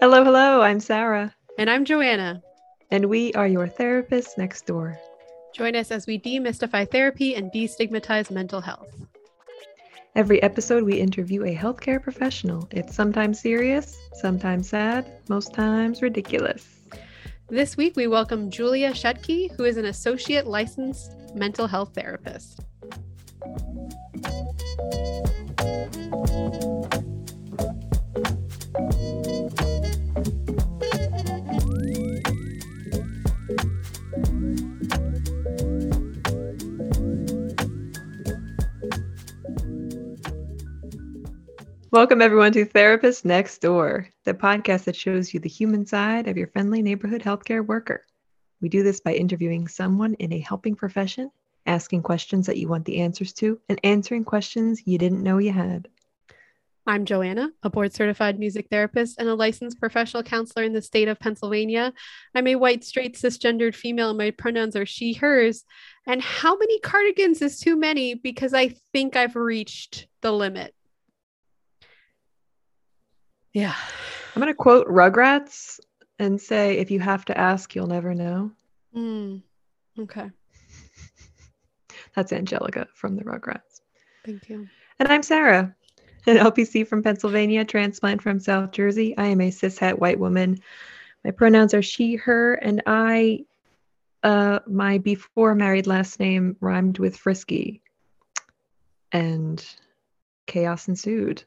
Hello, hello. I'm Sarah, And I'm Joanna. and we are your therapists next door. Join us as we demystify therapy and destigmatize mental health. Every episode, we interview a healthcare professional. It's sometimes serious, sometimes sad, most times ridiculous. This week, we welcome Julia Shetke, who is an associate licensed mental health therapist. Welcome, everyone, to Therapist Next Door, the podcast that shows you the human side of your friendly neighborhood healthcare worker. We do this by interviewing someone in a helping profession, asking questions that you want the answers to, and answering questions you didn't know you had. I'm Joanna, a board certified music therapist and a licensed professional counselor in the state of Pennsylvania. I'm a white, straight, cisgendered female, and my pronouns are she, hers. And how many cardigans is too many? Because I think I've reached the limit. Yeah. I'm going to quote Rugrats and say, if you have to ask, you'll never know. Mm. Okay. That's Angelica from the Rugrats. Thank you. And I'm Sarah, an LPC from Pennsylvania, transplant from South Jersey. I am a cishet white woman. My pronouns are she, her, and I. Uh, my before married last name rhymed with frisky, and chaos ensued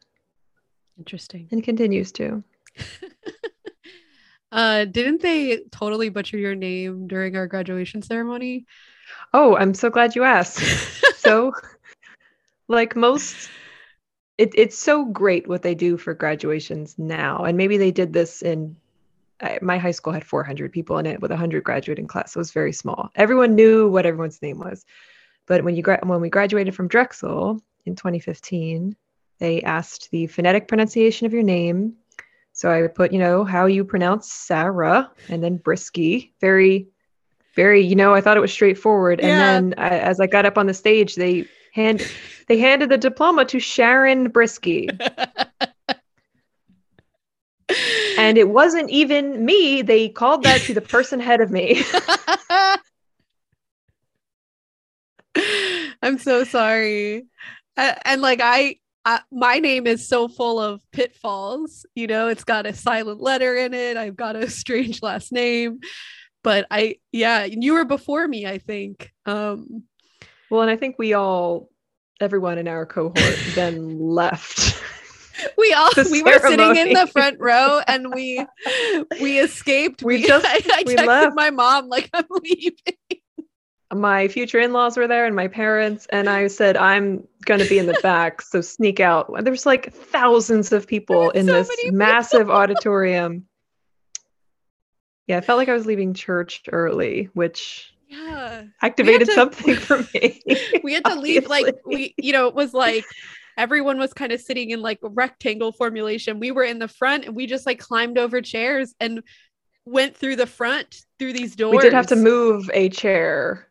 Interesting. and continues to. uh, didn't they totally butcher your name during our graduation ceremony? Oh, I'm so glad you asked. so, like most, it, it's so great what they do for graduations now. And maybe they did this in I, my high school had 400 people in it with 100 graduating class. So it was very small. Everyone knew what everyone's name was. But when you gra- when we graduated from Drexel in 2015, they asked the phonetic pronunciation of your name. So I put, you know, how you pronounce Sarah and then Brisky. Very, very, you know, I thought it was straightforward. Yeah. And then I, as I got up on the stage, they hand they handed the diploma to Sharon Brisky. And it wasn't even me. They called that to the person ahead of me. I'm so sorry. And like I, I, my name is so full of pitfalls. You know, it's got a silent letter in it. I've got a strange last name. But I, yeah, you were before me, I think. Um, Well, and I think we all, everyone in our cohort, then left. we all we were sitting in the front row and we we escaped. We just- I, I we texted left. my mom like I'm leaving. My future in laws were there and my parents. And I said, I'm going to be in the back. So sneak out. There's like thousands of people in so this many people. massive auditorium. Yeah, I felt like I was leaving church early, which Yeah. activated to- something for me. we had to leave like we you know it was like everyone was kind of sitting in like rectangle formulation we were in the front and we just like climbed over chairs and went through the front through these doors We did have to move a chair.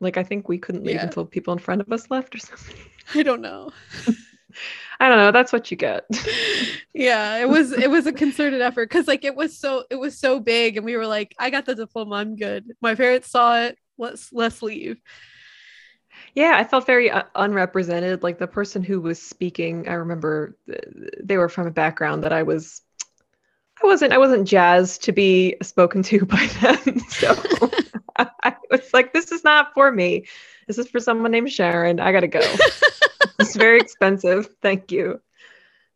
Like I think we couldn't leave Yeah. until people in front of us left or something. i don't know I don't know. That's what you get. yeah it was it was a concerted effort because like it was so it was so big and we were like i got the diploma i'm good my parents saw it let's let's leave Yeah, I felt very uh, unrepresented. Like the person who was speaking, I remember th- they were from a background that I was I wasn't I wasn't jazzed to be spoken to by them. So I was like this is not for me. This is for someone named Sharon. I got to go. it's very expensive. Thank you.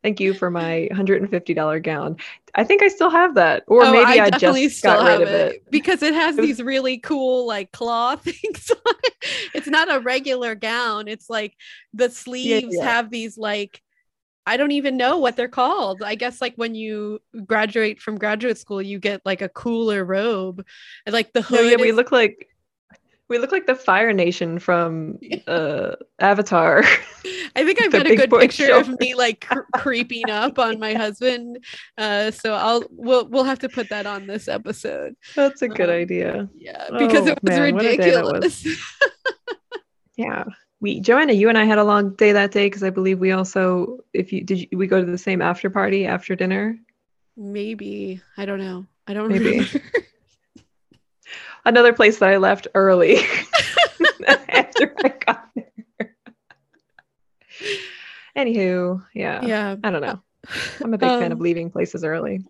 Thank you for my $150 gown. I think I still have that. Or Oh, maybe I, definitely just got rid of it. because it has these really cool like claw things on it. It's not a regular gown. It's like the sleeves yeah. have these like I don't even know what they're called. I guess like when you graduate from graduate school, you get like a cooler robe, and like the No, hood. yeah, we is- look like we look like the Fire Nation from uh, Avatar. I think I've got a good picture of me like cr- creeping up on my husband. Uh, so I'll we'll we'll have to put that on this episode. That's a good Um, idea. Yeah, because Oh, it was man, a was. ridiculous. Yeah. We Joanna, you and I had a long day that day because I believe we also if you did you, we go to the same after party after dinner. Maybe. I don't know. I don't Maybe. remember. Another place that I left early after I got there. Anywho, yeah. yeah. I don't know. I'm a big fan of Um, leaving places early.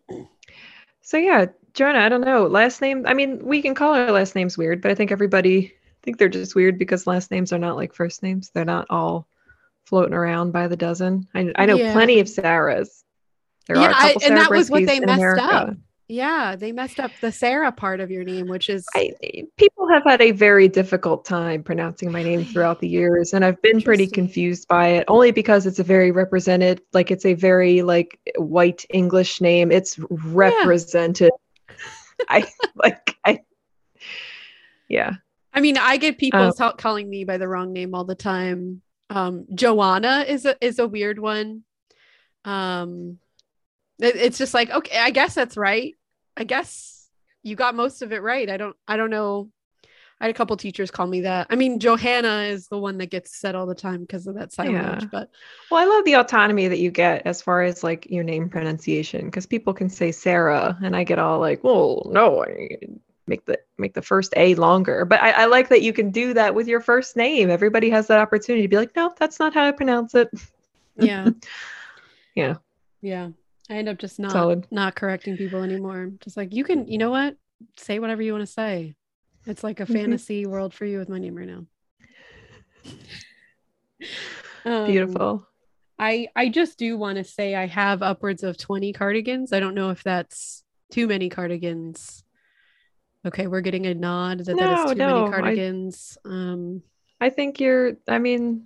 So yeah, Joanna, I don't know. Last name, I mean, we can call our last names weird, but I think everybody think they're just weird because last names are not like first names. They're not all floating around by the dozen. I, I know Yeah. plenty of Sarahs. There Yeah, are a I- and that was what they messed America. up. Yeah, they messed up the Sarah part of your name, which is I, people have had a very difficult time pronouncing my name throughout the years, and I've been pretty confused by it. Only because it's a very represented, like it's a very like white English name. It's represented. I like I. Yeah, I mean, I get people ta- calling me by the wrong name all the time. Um, Joanna is a is a weird one. Um, it- it's just like okay, I guess that's right. I guess you got most of it right. I don't I don't know. I had a couple teachers call me that. I mean, Johanna is the one that gets said all the time because of that silent Yeah. But well, I love the autonomy that you get as far as like your name pronunciation, because people can say Sarah, and I get all like, well, no, I make the make the first A longer. But I, I like that you can do that with your first name. Everybody has that opportunity to be like, no, that's not how I pronounce it. yeah. Yeah. Yeah. I end up just not Solid. not correcting people anymore. Just like you can, you know what? Say whatever you want to say. It's like a Mhm. fantasy world for you with my name right now. Um, Beautiful. I I just do want to say I have upwards of 20 cardigans. I don't know if that's too many cardigans. Okay, we're getting a nod that that No, is too no, many I- cardigans. Um I think you're. I mean,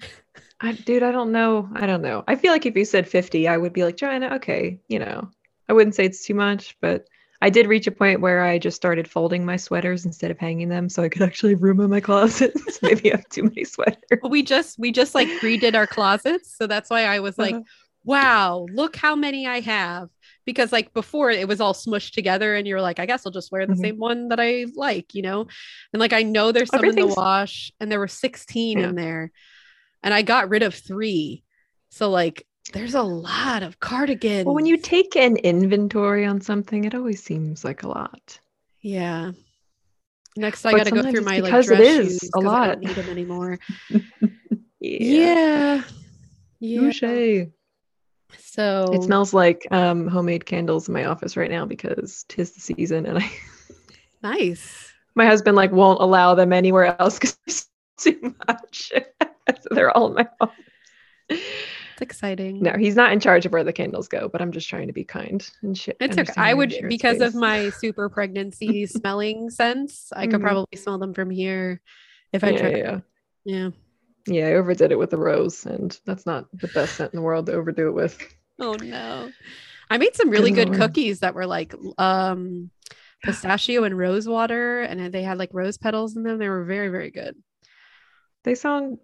I, dude, I don't know. I don't know. I feel like if you said 50, I would be like, Joanna, okay, you know, I wouldn't say it's too much, but I did reach a point where I just started folding my sweaters instead of hanging them so I could actually room in my closet. so maybe I have too many sweaters. Well, we just we just like redid our closets, so that's why I was like, Uh-huh. "Wow, look how many I have." Because like before, it was all smushed together, and you're like, "I guess I'll just wear the Mhm. same one that I like," you know. And like I know there's some in the wash, and there were 16 Yeah. in there, and I got rid of three. So like, there's a lot of cardigans. Well, when you take an inventory on something, it always seems like a lot. yeah. Next, I got to go through my like because it dress is shoes a 'cause I lot. don't need them anymore. Yeah. Yeah. Yeah. So It smells like um, homemade candles in my office right now because tis the season, and I nice. my husband like won't allow them anywhere else because too much. so they're all in my office. It's exciting. No, he's not in charge of where the candles go, but I'm just trying to be kind and shit. It's okay. I would because of my super pregnancy smelling sense. I could Mhm. probably smell them from here if I yeah, tried. yeah, yeah. Yeah. I overdid it with the rose, and that's not the best scent in the world to overdo it with. Oh no. I made some really Good good cookies that were like um pistachio and rose water and they had like rose petals in them. They were very, very good. They sound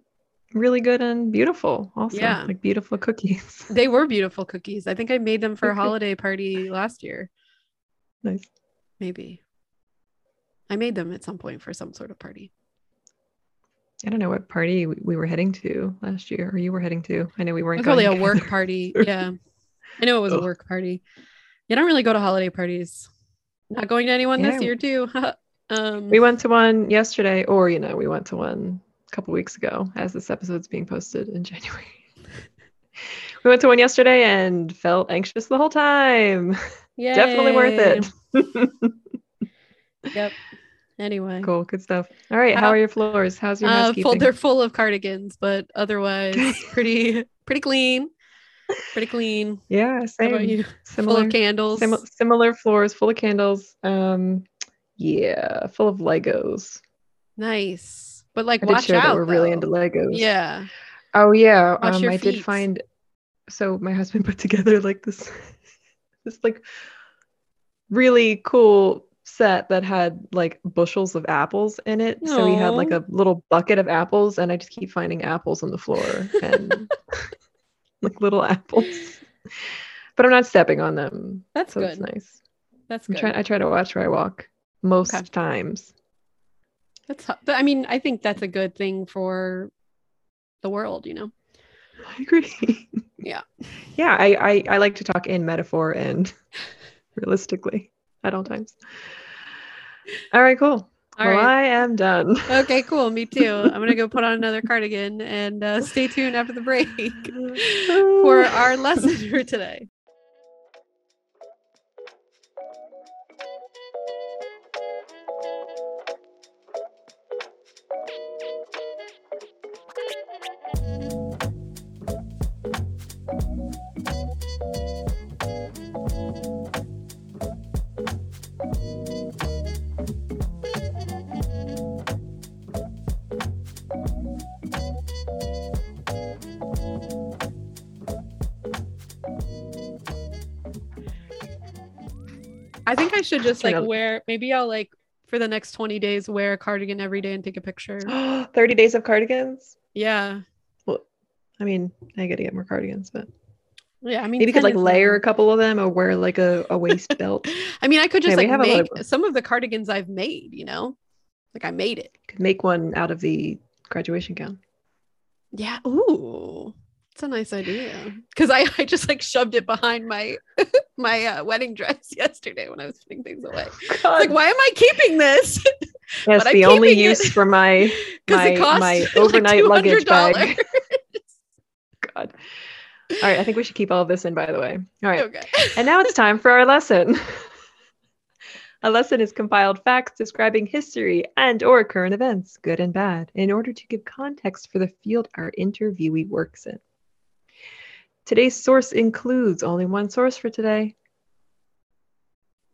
really good and beautiful. Also, Yeah. like beautiful cookies. They were beautiful cookies. I think I made them for a holiday party last year. nice. Maybe. I made them at some point for some sort of party. I don't know what party we, we were heading to last year, or you were heading to. I know we weren't probably a work party. Yeah. I know it was a work party. You don't really go to holiday parties. Not going to anyone this year too. um We went to one yesterday, or you know, we went to one a couple weeks ago as this episode's being posted in January. we went to one yesterday and felt anxious the whole time. Yeah, Definitely worth it. Yep. Anyway. cool, good stuff. All right, how Uh, are your floors? How's your Uh, full, they're full of cardigans, but otherwise pretty pretty clean. Pretty clean. yeah, How same. about you? Similar, full of candles. sim- similar floors, full of candles. Um, yeah, full of Legos. nice. But like I did watch share out. that we're really into Legos. Yeah. Oh yeah, um, I did find. So my husband put together like this, this like really cool set that had like bushels of apples in it. So he had like a little bucket of apples, and I just keep finding apples on the floor and like little apples. But I'm not stepping on them, That's so good. it's nice. That's good. trying. I try to watch where I walk most Okay. times. That's I mean, I think that's a good thing for the world, you know. I agree. Yeah. Yeah, I, I I like to talk in metaphor and realistically at all times. All right, cool. All well, right. I am done. Okay, cool. Me too. I'm gonna go put on another cardigan and uh, stay tuned after the break for our lesson for today. I think I should just like wear. Maybe I'll like for the next 20 days wear a cardigan every day and take a picture. 30 days of cardigans. Yeah, Well, I mean, I gotta get more cardigans, but yeah. I mean, maybe you could like is uh, layer a couple of them or wear like a, a waist belt. I mean, I could just Yeah, like have a lot make of- some of the cardigans I've made. You know, like I made it. Could make one out of the graduation gown. Yeah. Ooh, that's a nice idea. Because I, I just like shoved it behind my my uh, wedding dress yesterday when I was putting things away. Like, why am I keeping this? That's the only keeping it use for my my my like overnight luggage bag. God. All right, I think we should keep all of this in, by the way. All right. okay. And now it's time for our lesson. A lesson is compiled facts describing history and or current events, good and bad, in order to give context for the field our interviewee works in. Today's source includes only one source for today,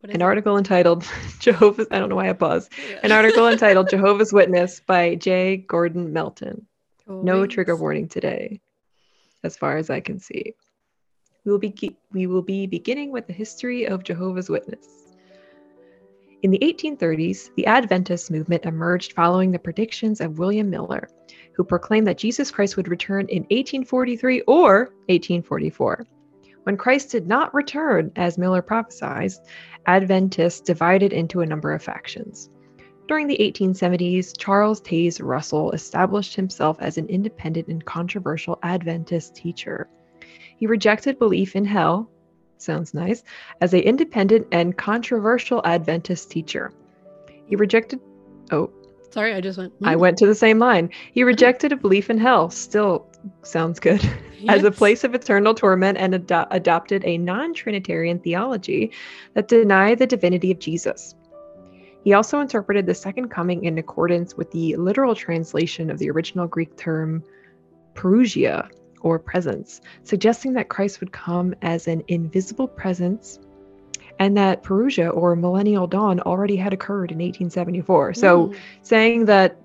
an article entitled Jehovah's I don't know why I paused. An article entitled Jehovah's Witness by J. Gordon Melton. No Always. trigger warning today, as far as I can see. We will be we will be beginning with the history of Jehovah's Witness. In the 1830s, the Adventist movement emerged following the predictions of William Miller, who proclaimed that Jesus Christ would return in 1843 or 1844. When Christ did not return, as Miller prophesied, Adventists divided into a number of factions. During the 1870s, Charles Taze Russell established himself as an independent and controversial Adventist teacher. He rejected belief in hell, sounds nice, as a independent and controversial Adventist teacher. He rejected oh, Sorry, I just went. I "Hmm." went to the same line. He rejected a belief in hell, still sounds good, as a place of eternal torment and ado- adopted a non-trinitarian theology that denied the divinity of Jesus. He also interpreted the second coming in accordance with the literal translation of the original Greek term parousia, or presence, suggesting that Christ would come as an invisible presence and that parousia, or millennial dawn, already had occurred in 1874. So, Mm. saying that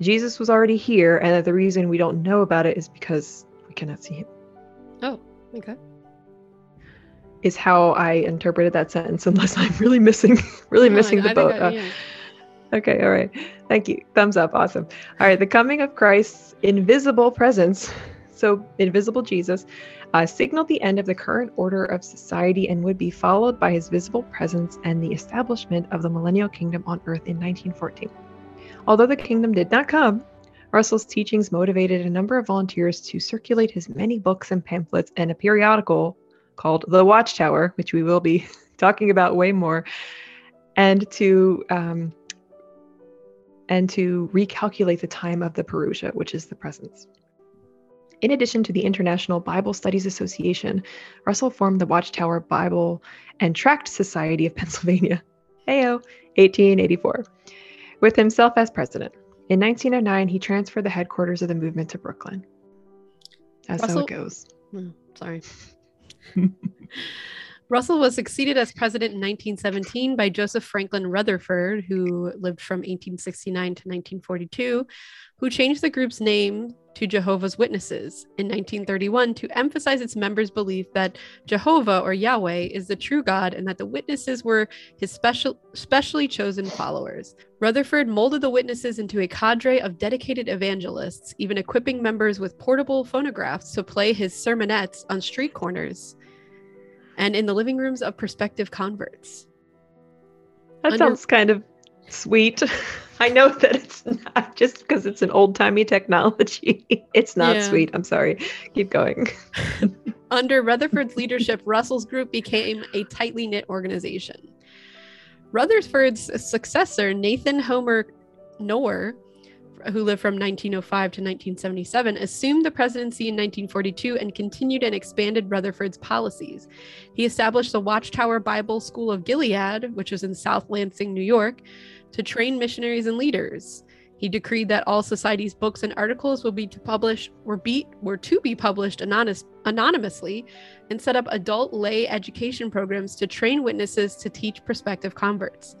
Jesus was already here and that the reason we don't know about it is because we cannot see him Oh, okay. is how I interpreted that sentence unless I'm really missing really No, missing I- the I boat. I- Uh, yeah. Okay, all right. Thank you. Thumbs up. Awesome. All right, the coming of Christ's invisible presence, so invisible Jesus, uh, signaled the end of the current order of society and would be followed by his visible presence and the establishment of the millennial kingdom on earth in 1914. Although the kingdom did not come, Russell's teachings motivated a number of volunteers to circulate his many books and pamphlets and a periodical called The Watchtower, which we will be talking about way more, and to um, and to recalculate the time of the parousia, which is the presence. In addition to the International Bible Studies Association, Russell formed the Watchtower Bible and Tract Society of Pennsylvania, AO, 1884, with himself as president. In 1909, he transferred the headquarters of the movement to Brooklyn. That's how Russell- it goes. Oh, sorry. Russell was succeeded as president in 1917 by Joseph Franklin Rutherford, who lived from 1869 to 1942, who changed the group's name to Jehovah's Witnesses in 1931 to emphasize its members' belief that Jehovah or Yahweh is the true God and that the witnesses were his special, specially chosen followers. Rutherford molded the witnesses into a cadre of dedicated evangelists, even equipping members with portable phonographs to play his sermonettes on street corners and in the living rooms of prospective converts. That Under- sounds kind of sweet. I know that it's not just because it's an old timey technology. It's not Yeah. sweet. I'm sorry. Keep going. Under Rutherford's leadership, Russell's group became a tightly knit organization. Rutherford's successor, Nathan Homer Knorr, who lived from 1905 to 1977, assumed the presidency in 1942 and continued and expanded Rutherford's policies. He established the Watchtower Bible School of Gilead, which was in South Lansing, New York, to train missionaries and leaders. He decreed that all society's books and articles will be to publish were be were to be published anonymous, anonymously and set up adult lay education programs to train witnesses to teach prospective converts.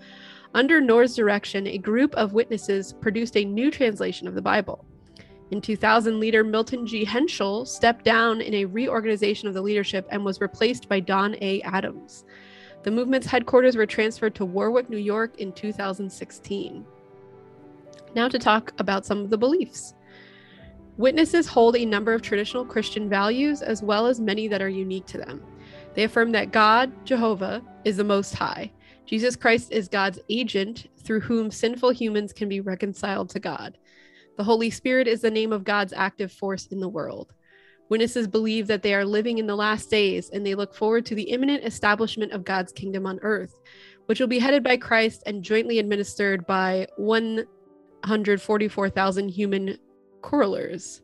Under Knorr's direction, a group of witnesses produced a new translation of the Bible. In 2000, leader Milton G. Henschel stepped down in a reorganization of the leadership and was replaced by Don A. Adams. The movement's headquarters were transferred to Warwick, New York in 2016. Now, to talk about some of the beliefs. Witnesses hold a number of traditional Christian values as well as many that are unique to them. They affirm that God, Jehovah, is the Most High. Jesus Christ is God's agent through whom sinful humans can be reconciled to God. The Holy Spirit is the name of God's active force in the world. Witnesses believe that they are living in the last days and they look forward to the imminent establishment of God's kingdom on earth, which will be headed by Christ and jointly administered by 144,000 human corulers,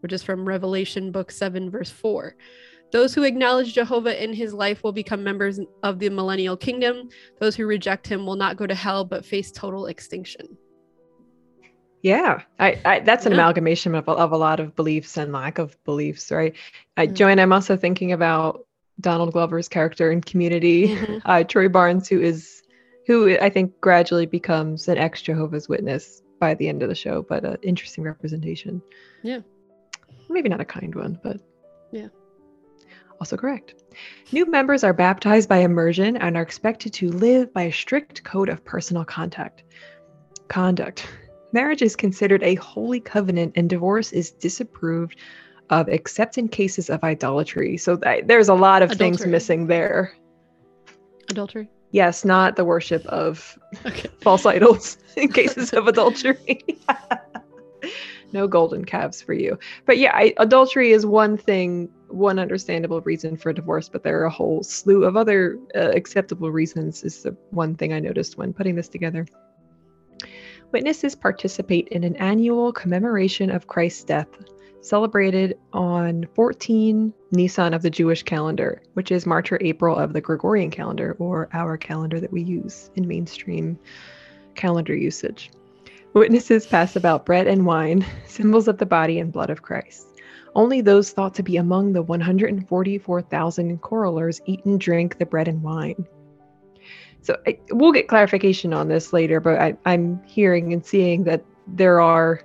which is from Revelation book 7, verse 4. Those who acknowledge Jehovah in his life will become members of the millennial kingdom. Those who reject him will not go to hell but face total extinction. Yeah, I, I that's an yeah. amalgamation of, of a lot of beliefs and lack of beliefs, right? I, mm-hmm. Joanne, I'm also thinking about Donald Glover's character in Community, mm-hmm. uh, Troy Barnes, who is who I think gradually becomes an ex Jehovah's Witness by the end of the show, but an interesting representation. Yeah. Maybe not a kind one, but yeah. Also correct. New members are baptized by immersion and are expected to live by a strict code of personal contact. Conduct. Marriage is considered a holy covenant and divorce is disapproved of except in cases of idolatry. So th- there's a lot of Adultery. things missing there. Adultery? Yes, not the worship of okay. false idols in cases of adultery. no golden calves for you. But yeah, I, adultery is one thing, one understandable reason for divorce, but there are a whole slew of other uh, acceptable reasons, is the one thing I noticed when putting this together. Witnesses participate in an annual commemoration of Christ's death celebrated on 14 Nisan of the Jewish calendar, which is March or April of the Gregorian calendar, or our calendar that we use in mainstream calendar usage. Witnesses pass about bread and wine, symbols of the body and blood of Christ. Only those thought to be among the 144,000 corulers eat and drink the bread and wine. So I, we'll get clarification on this later, but I, I'm hearing and seeing that there are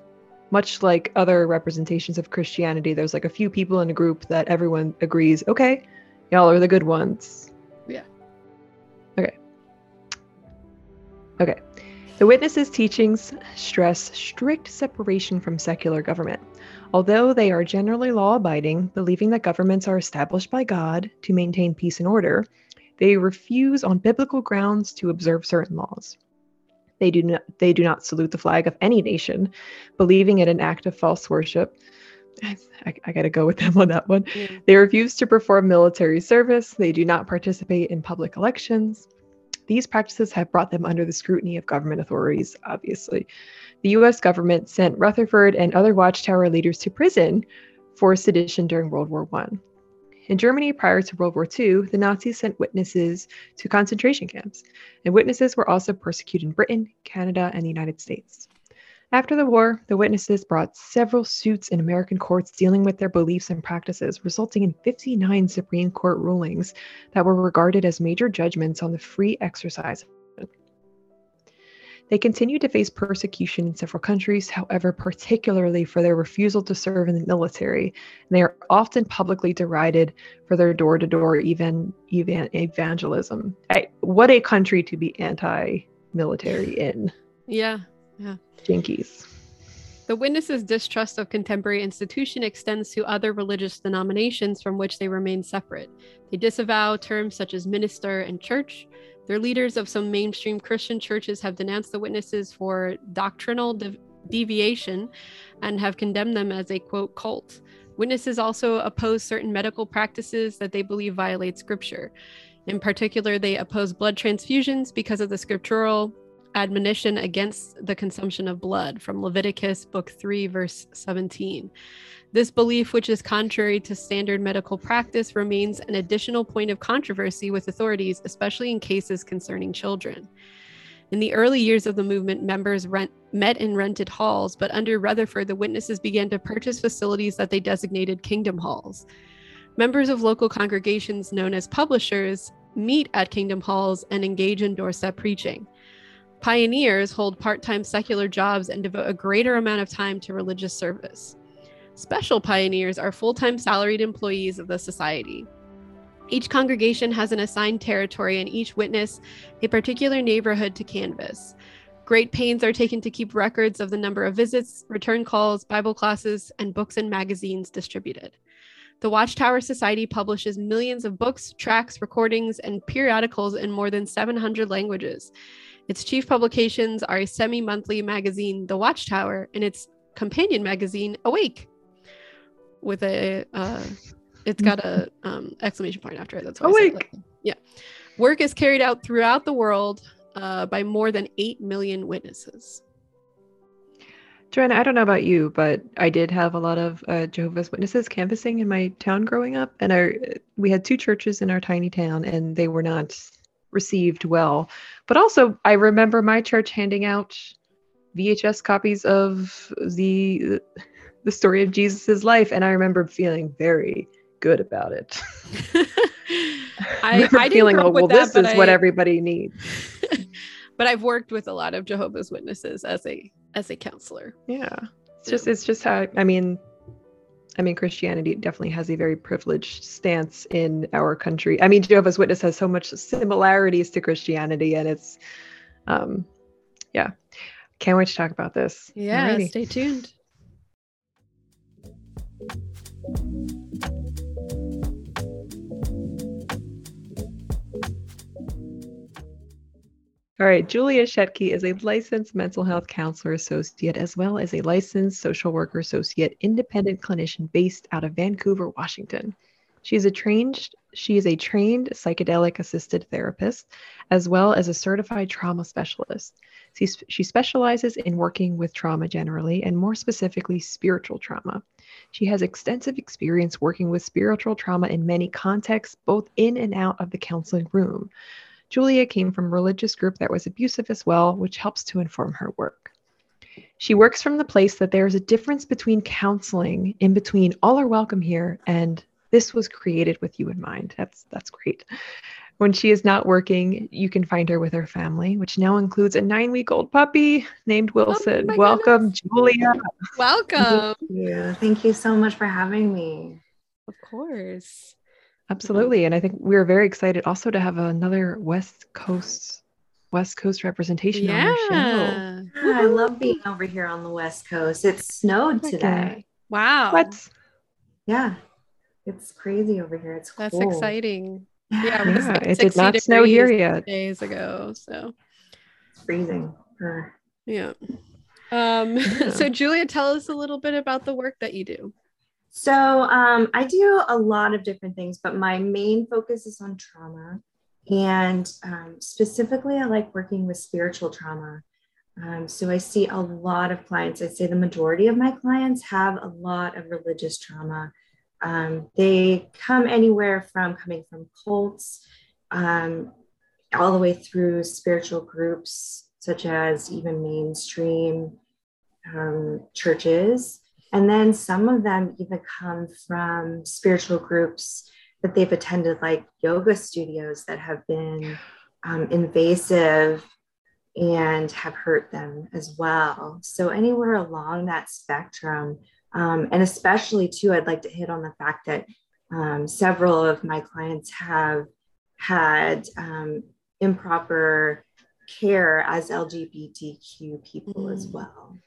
much like other representations of Christianity, there's like a few people in a group that everyone agrees, okay, y'all are the good ones. Yeah. Okay. Okay. The witnesses' teachings stress strict separation from secular government. Although they are generally law abiding, believing that governments are established by God to maintain peace and order, they refuse on biblical grounds to observe certain laws. They do not they do not salute the flag of any nation, believing it an act of false worship. I, I, gotta go with them on that one. Yeah. They refuse to perform military service. They do not participate in public elections. These practices have brought them under the scrutiny of government authorities, obviously. The US government sent Rutherford and other Watchtower leaders to prison for sedition during World War I. In Germany, prior to World War II, the Nazis sent witnesses to concentration camps, and witnesses were also persecuted in Britain, Canada, and the United States. After the war, the witnesses brought several suits in American courts dealing with their beliefs and practices, resulting in 59 Supreme Court rulings that were regarded as major judgments on the free exercise they continued to face persecution in several countries, however, particularly for their refusal to serve in the military. And they are often publicly derided for their door to door evangelism. What a country to be anti military in. Yeah, yeah. Jinkies. The witnesses' distrust of contemporary institution extends to other religious denominations from which they remain separate. They disavow terms such as minister and church, their leaders of some mainstream Christian churches have denounced the witnesses for doctrinal div- deviation and have condemned them as a quote cult. Witnesses also oppose certain medical practices that they believe violate scripture. In particular, they oppose blood transfusions because of the scriptural admonition against the consumption of blood from Leviticus book 3 verse 17. This belief, which is contrary to standard medical practice, remains an additional point of controversy with authorities, especially in cases concerning children. In the early years of the movement, members rent, met in rented halls, but under Rutherford, the witnesses began to purchase facilities that they designated kingdom halls. Members of local congregations known as publishers meet at kingdom halls and engage in doorstep preaching. Pioneers hold part time secular jobs and devote a greater amount of time to religious service. Special pioneers are full time salaried employees of the society. Each congregation has an assigned territory and each witness a particular neighborhood to canvass. Great pains are taken to keep records of the number of visits, return calls, Bible classes, and books and magazines distributed. The Watchtower Society publishes millions of books, tracts, recordings, and periodicals in more than 700 languages. Its chief publications are a semi monthly magazine, The Watchtower, and its companion magazine, Awake, with a uh, it's got a um, exclamation point after it. That's why Awake. yeah. Work is carried out throughout the world uh, by more than 8 million witnesses. Joanna, I don't know about you, but I did have a lot of uh, Jehovah's Witnesses canvassing in my town growing up, and our we had two churches in our tiny town, and they were not received well. But also, I remember my church handing out VHS copies of the the story of Jesus's life, and I remember feeling very good about it. I, I feeling, oh, well, that, this is I, what everybody needs. but I've worked with a lot of Jehovah's Witnesses as a as a counselor. Yeah, it's just it's just how I mean. I mean, Christianity definitely has a very privileged stance in our country. I mean, Jehovah's Witness has so much similarities to Christianity, and it's, um, yeah, can't wait to talk about this. Yeah, Alrighty. stay tuned. All right, Julia Shetke is a licensed mental health counselor associate as well as a licensed social worker associate independent clinician based out of Vancouver, Washington. She is a trained she is a trained psychedelic assisted therapist as well as a certified trauma specialist. She, she specializes in working with trauma generally and more specifically spiritual trauma. She has extensive experience working with spiritual trauma in many contexts, both in and out of the counseling room. Julia came from a religious group that was abusive as well, which helps to inform her work. She works from the place that there is a difference between counseling in between all are welcome here and this was created with you in mind. That's that's great. When she is not working, you can find her with her family, which now includes a nine-week-old puppy named oh Wilson. Oh Welcome, goodness. Julia. Welcome. Thank you. Thank you so much for having me. Of course. Absolutely. And I think we're very excited also to have another West Coast West Coast representation yeah. on our show. Yeah, I love being over here on the West Coast. It snowed okay. today. Wow. What? Yeah. It's crazy over here. It's That's cool. exciting. Yeah, yeah it, like it did not snow here yet. Days ago, so it's freezing. Yeah. Um, yeah. so Julia, tell us a little bit about the work that you do. So um, I do a lot of different things, but my main focus is on trauma. And um, specifically, I like working with spiritual trauma. Um, so I see a lot of clients, I'd say the majority of my clients have a lot of religious trauma. Um, they come anywhere from coming from cults um, all the way through spiritual groups, such as even mainstream um, churches. And then some of them even come from spiritual groups that they've attended, like yoga studios that have been um, invasive and have hurt them as well. So, anywhere along that spectrum, um, and especially too, I'd like to hit on the fact that um, several of my clients have had um, improper care as LGBTQ people mm. as well.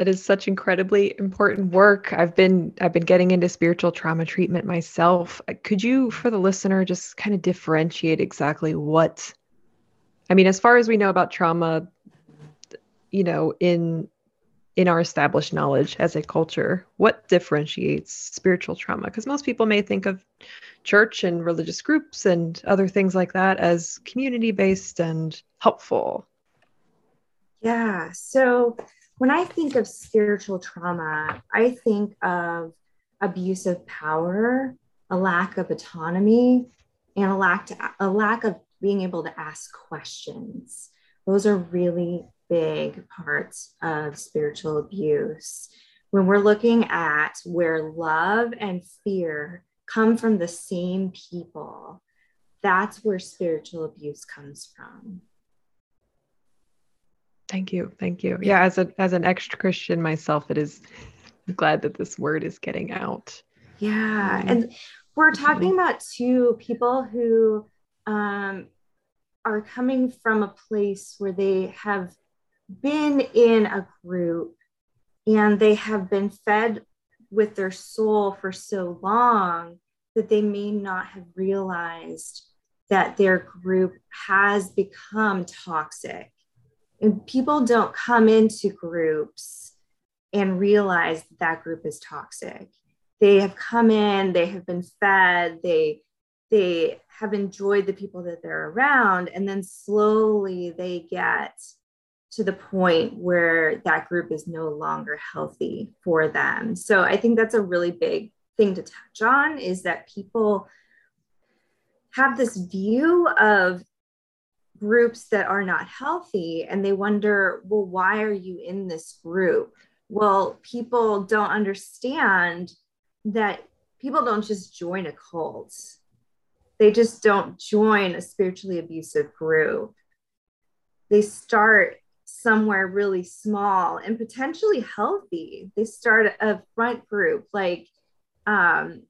It is such incredibly important work. I've been I've been getting into spiritual trauma treatment myself. Uh, could you for the listener just kind of differentiate exactly what I mean as far as we know about trauma you know, in in our established knowledge as a culture, what differentiates spiritual trauma? Because most people may think of church and religious groups and other things like that as community based and helpful. Yeah. So when I think of spiritual trauma, I think of abuse of power, a lack of autonomy, and a lack to, a lack of being able to ask questions. Those are really big parts of spiritual abuse. When we're looking at where love and fear come from the same people, that's where spiritual abuse comes from. Thank you. Thank you. Yeah, as a as an extra Christian myself, it is I'm glad that this word is getting out. Yeah. And we're talking about two people who um, are coming from a place where they have been in a group and they have been fed with their soul for so long that they may not have realized that their group has become toxic and people don't come into groups and realize that, that group is toxic. They have come in they have been fed they they have enjoyed the people that they're around and then slowly they get to the point where that group is no longer healthy for them. So i think that's a really big thing to touch on is that people have this view of groups that are not healthy and they wonder, well, why are you in this group? Well, people don't understand that people don't just join a cult, they just don't join a spiritually abusive group. They start somewhere really small and potentially healthy. They start a front group, like um,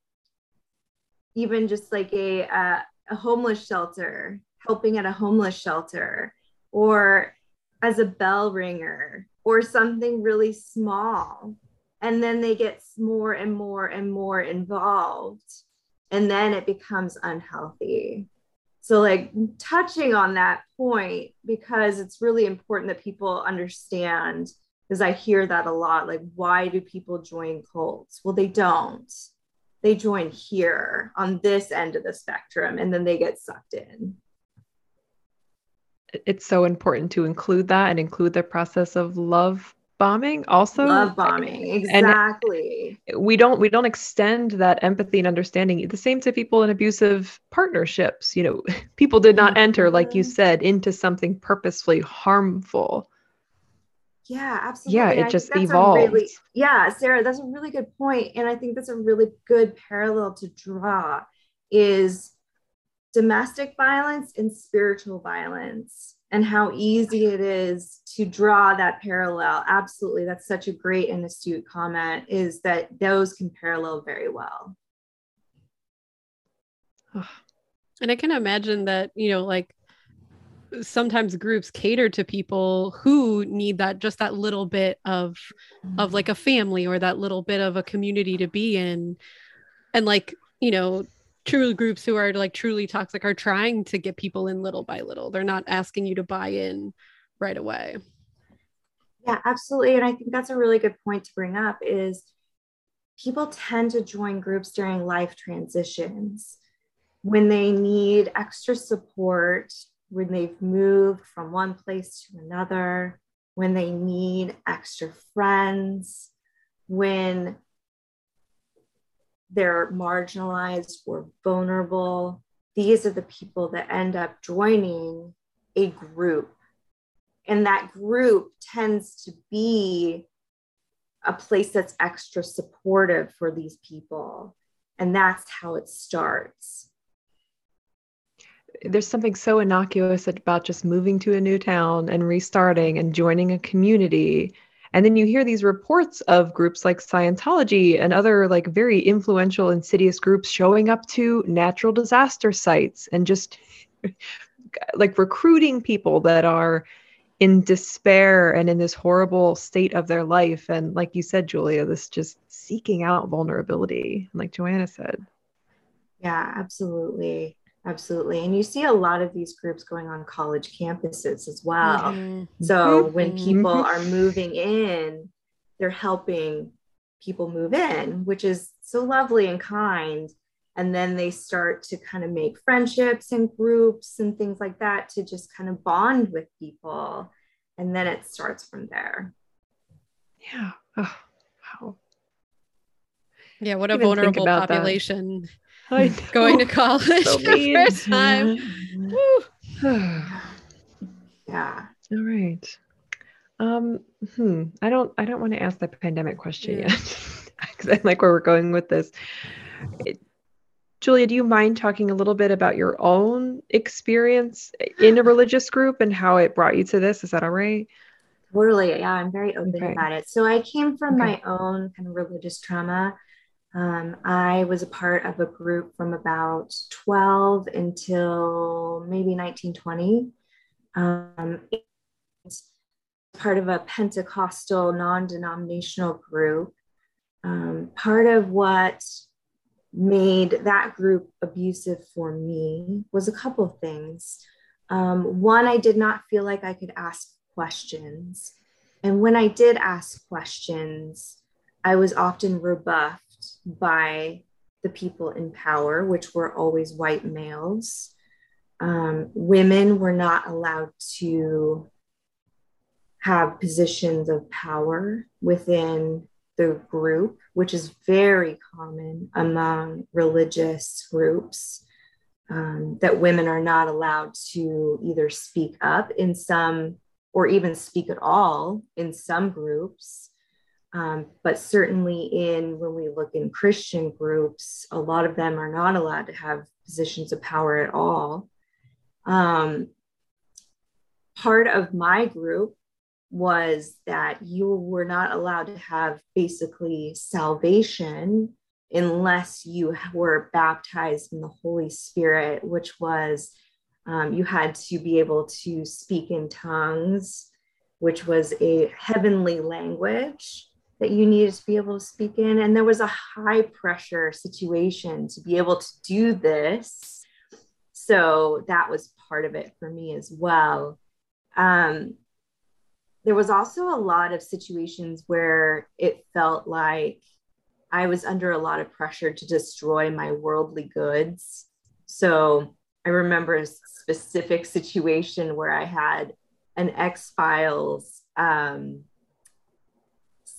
even just like a, a, a homeless shelter helping at a homeless shelter or as a bell ringer or something really small. And then they get more and more and more involved. And then it becomes unhealthy. So, like touching on that point, because it's really important that people understand, because I hear that a lot like, why do people join cults? Well, they don't. They join here on this end of the spectrum and then they get sucked in it's so important to include that and include the process of love bombing also. Love bombing exactly. and we don't we don't extend that empathy and understanding. The same to people in abusive partnerships you know people did not enter like you mm-hmm. said into something purposefully harmful. Yeah absolutely. Yeah it just evolved really, yeah sarah that's a really good point and i think that's a really good parallel to draw is domestic violence and spiritual violence and how easy it is to draw that parallel. Absolutely. That's such a great and astute comment is that those can parallel very well. And I can imagine that, you know, like sometimes groups cater to people who need that just that little bit of of mm-hmm. like a family or that little bit of a community to be in and like you know true groups who are like truly toxic are trying to get people in little by little. They're not asking you to buy in right away. Yeah, absolutely. And I think that's a really good point to bring up is people tend to join groups during life transitions when they need extra support, when they've moved from one place to another, when they need extra friends, when they're marginalized or vulnerable. These are the people that end up joining a group. And that group tends to be a place that's extra supportive for these people. And that's how it starts. There's something so innocuous about just moving to a new town and restarting and joining a community and then you hear these reports of groups like Scientology and other like very influential, insidious groups showing up to natural disaster sites and just like recruiting people that are in despair and in this horrible state of their life. And like you said, Julia, this just seeking out vulnerability, like Joanna said. Yeah, absolutely. Absolutely. And you see a lot of these groups going on college campuses as well. Mhm. So when Mhm. people are moving in, they're helping people move in, which is so lovely and kind. And then they start to kind of make friendships and groups and things like that to just kind of bond with people. And then it starts from there. Yeah. Oh, wow. Yeah, what a vulnerable population. that. Population I going to college So for the first time. Yeah. All right. Um, hmm. I don't I don't want to ask the pandemic question Yeah. yet. Because I like where we're going with this. It- Julia, do you mind talking a little bit about your own experience in a religious group and how it brought you to this? Is that all right? Totally. Yeah, I'm very open Okay. about it. So I came from Okay. my own kind of religious trauma. Um, I was a part of a group from about 12 until maybe 1920. Um, part of a Pentecostal non denominational group. Um, part of what made that group abusive for me was a couple of things. Um, one, I did not feel like I could ask questions. And when I did ask questions, I was often rebuffed by the people in power, which were always white males. Um, women were not allowed to have positions of power within the group, which is very common among religious groups um, that women are not allowed to either speak up in some or even speak at all in some groups. Um, but certainly in when we look in Christian groups, a lot of them are not allowed to have positions of power at all. Um, part of my group was that you were not allowed to have basically salvation unless you were baptized in the Holy Spirit, which was um, you had to be able to speak in tongues, which was a heavenly language that you needed to be able to speak in. And there was a high pressure situation to be able to do this. So that was part of it for me as well. Um, there was also a lot of situations where it felt like I was under a lot of pressure to destroy my worldly goods. So I remember a specific situation where I had an X Files um,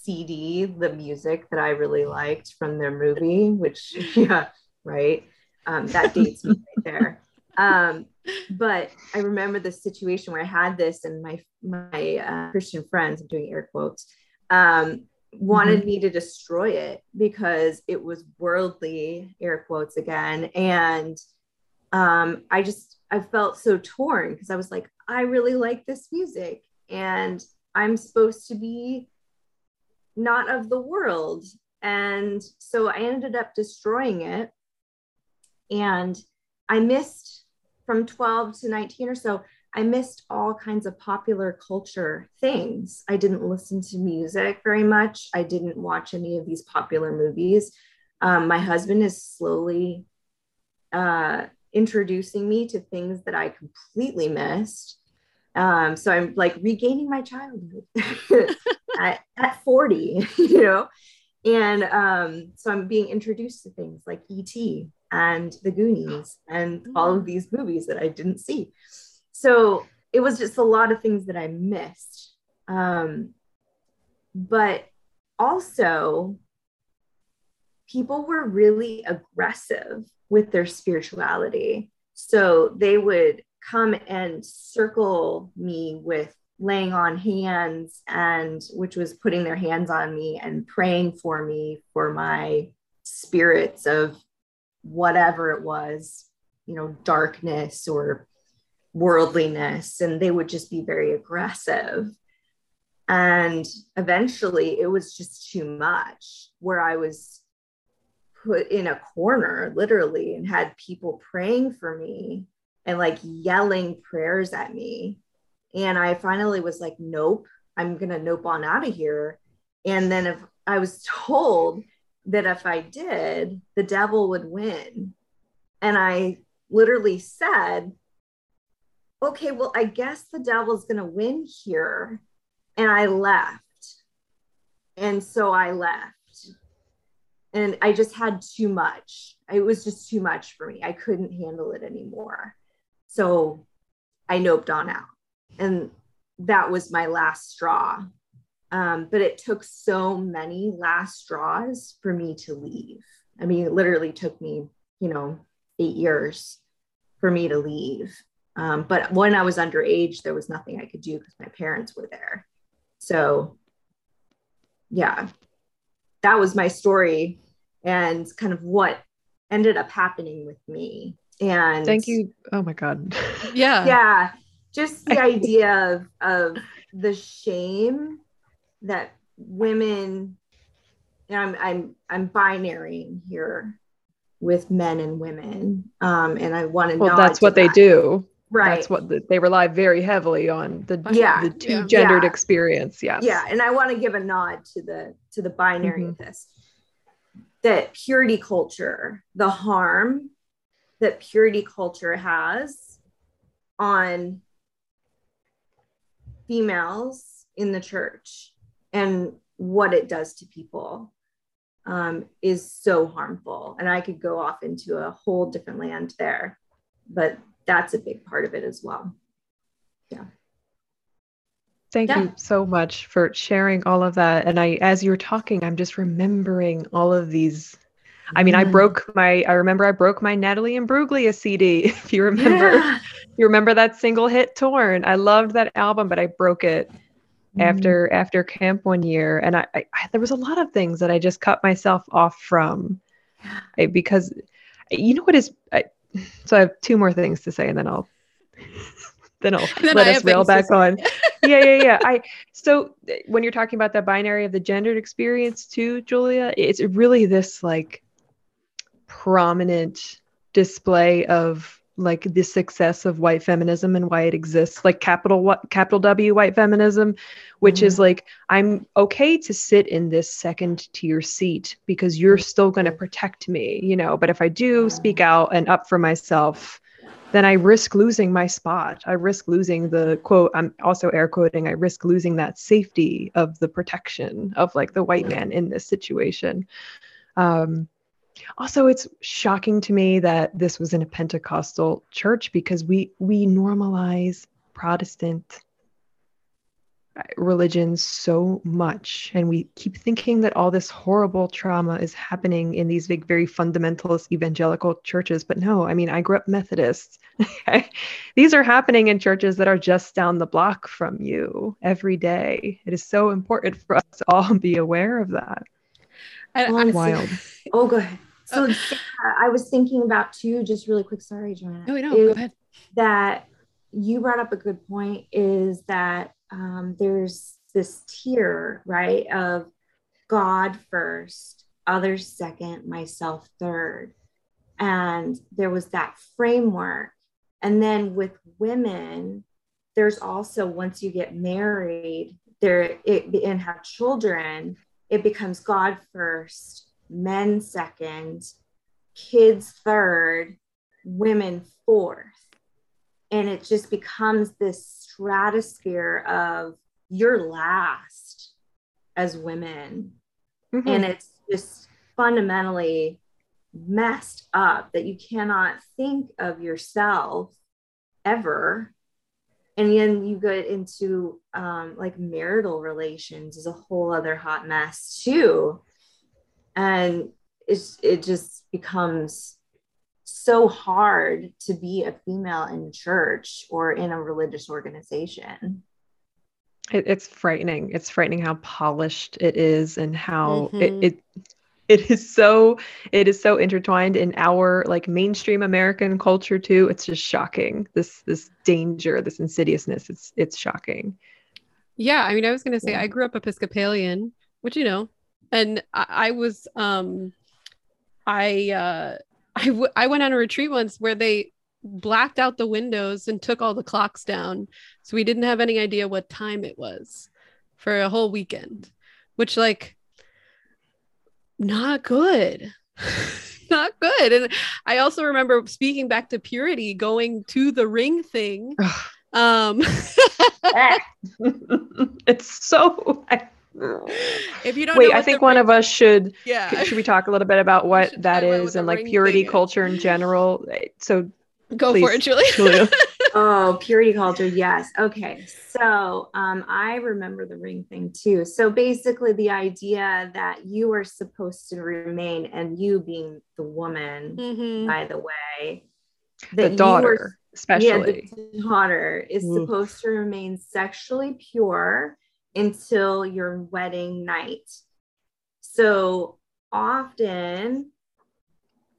CD, the music that I really liked from their movie, which, yeah, right. Um, that dates me right there. Um, but I remember the situation where I had this, and my my uh, Christian friends, I'm doing air quotes, um, wanted me to destroy it because it was worldly, air quotes again, and um, I just I felt so torn because I was like, I really like this music, and I'm supposed to be not of the world, and so I ended up destroying it, and I missed from 12 to 19 or so, I missed all kinds of popular culture things. I didn't listen to music very much. I didn't watch any of these popular movies. Um, my husband is slowly uh, introducing me to things that I completely missed. Um, so I'm like regaining my childhood at, at 40, you know? And um, so I'm being introduced to things like E.T. and The Goonies and all of these movies that I didn't see. So it was just a lot of things that I missed. Um, but also, people were really aggressive with their spirituality. So they would come and circle me with laying on hands and which was putting their hands on me and praying for me for my spirits of whatever it was you know darkness or worldliness. And they would just be very aggressive. And eventually it was just too much where i was put in a corner literally and had people praying for me and like yelling prayers at me and I finally was like, nope, I'm going to nope on out of here. And then if I was told that if I did, the devil would win. And I literally said, okay, well, I guess the devil's going to win here. And I left. And so I left. And I just had too much. It was just too much for me. I couldn't handle it anymore. So I noped on out. And that was my last straw. Um, but it took so many last straws for me to leave. I mean, it literally took me, you know, eight years for me to leave. Um, but when I was underage, there was nothing I could do because my parents were there. So, yeah, that was my story and kind of what ended up happening with me. And thank you. Oh my God. Yeah. Yeah. Just the idea of, of the shame that women, and I'm, I'm, I'm binary here with men and women. Um, and I want to Well, that's what they do. Right. That's what the, they rely very heavily on the Yeah. the two Yeah. gendered Yeah. experience. Yeah. yeah and i want to give a nod to the to the binary Mhm. of this that purity culture the harm that purity culture has on females in the church and what it does to people um, is so harmful and i could go off into a whole different land there but that's a big part of it as well Yeah. Thank Yeah. you so much for sharing all of that. And I, as you're talking, I'm just remembering all of these. I mean, I Mm. broke my, I remember I broke my Natalie Imbruglia CD. If you remember, Yeah. you remember that single hit Torn. I loved that album, but I broke it Mm-hmm. after after camp one year. And I, I, I there was a lot of things that I just cut myself off from eh, because you know what is, I, so I have two more things to say and then I'll, then I'll Then let I us rail back on yeah yeah yeah i so when you're talking about that binary of the gendered experience too julia it's really this like prominent display of like the success of white feminism and why it exists like capital what capital w white feminism which is like i'm okay to sit in this second tier seat because you're still going to protect me you know but if i do speak out and up for myself then I risk losing my spot. I risk losing the quote, I'm also air quoting, I risk losing that safety of the protection of like the white man in this situation. Um, also, it's shocking to me that this was in a Pentecostal church because we we normalize Protestant uh, religions so much. And we keep thinking that all this horrible trauma is happening in these big very fundamentalist evangelical churches. But no i mean i grew up methodist these are happening in churches that are just down the block from you every day. It is so important for us to all be aware of that. I, Well, I, wild. Oh, go ahead. So Sarah, I was thinking about too, just really quick. Sorry, Joanna. no, no, is go ahead. That you brought up a good point is that um, there's this tier, right, of God first, others second, myself third. And there was that framework. And then with women, there's also once you get married, there it and have children, it becomes God first, men second, kids third, women fourth. And it just becomes this stratosphere of you're last as women. Mhm. And it's just fundamentally messed up that you cannot think of yourself ever. And then you get into um, like marital relations is a whole other hot mess too. And it's, it just becomes so hard to be a female in church or in a religious organization. It, it's frightening. It's frightening how polished it is and how Mhm. it, it it is so it is so intertwined in our like mainstream American culture too. It's just shocking. This this danger, this insidiousness. It's it's shocking. Yeah, I mean, I was gonna say Yeah. I grew up Episcopalian, which you know, and I, I was um, I uh, I w- I went on a retreat once where they blacked out the windows and took all the clocks down, so we didn't have any idea what time it was for a whole weekend, which like not good. not good. And I also remember speaking back to purity, going to the ring thing. um it's so if you don't wait i think one ring- of us should yeah should we talk a little bit about what that is that talk about what is the and like purity thing is. culture in general so go for it julie Julia. Oh, purity culture. Yes. Okay. So um, I remember the ring thing too. So basically, the idea that you are supposed to remain, and you being the woman, Mhm. by the way, the daughter are- especially Yeah, the daughter is Oof. supposed to remain sexually pure until your wedding night. So often,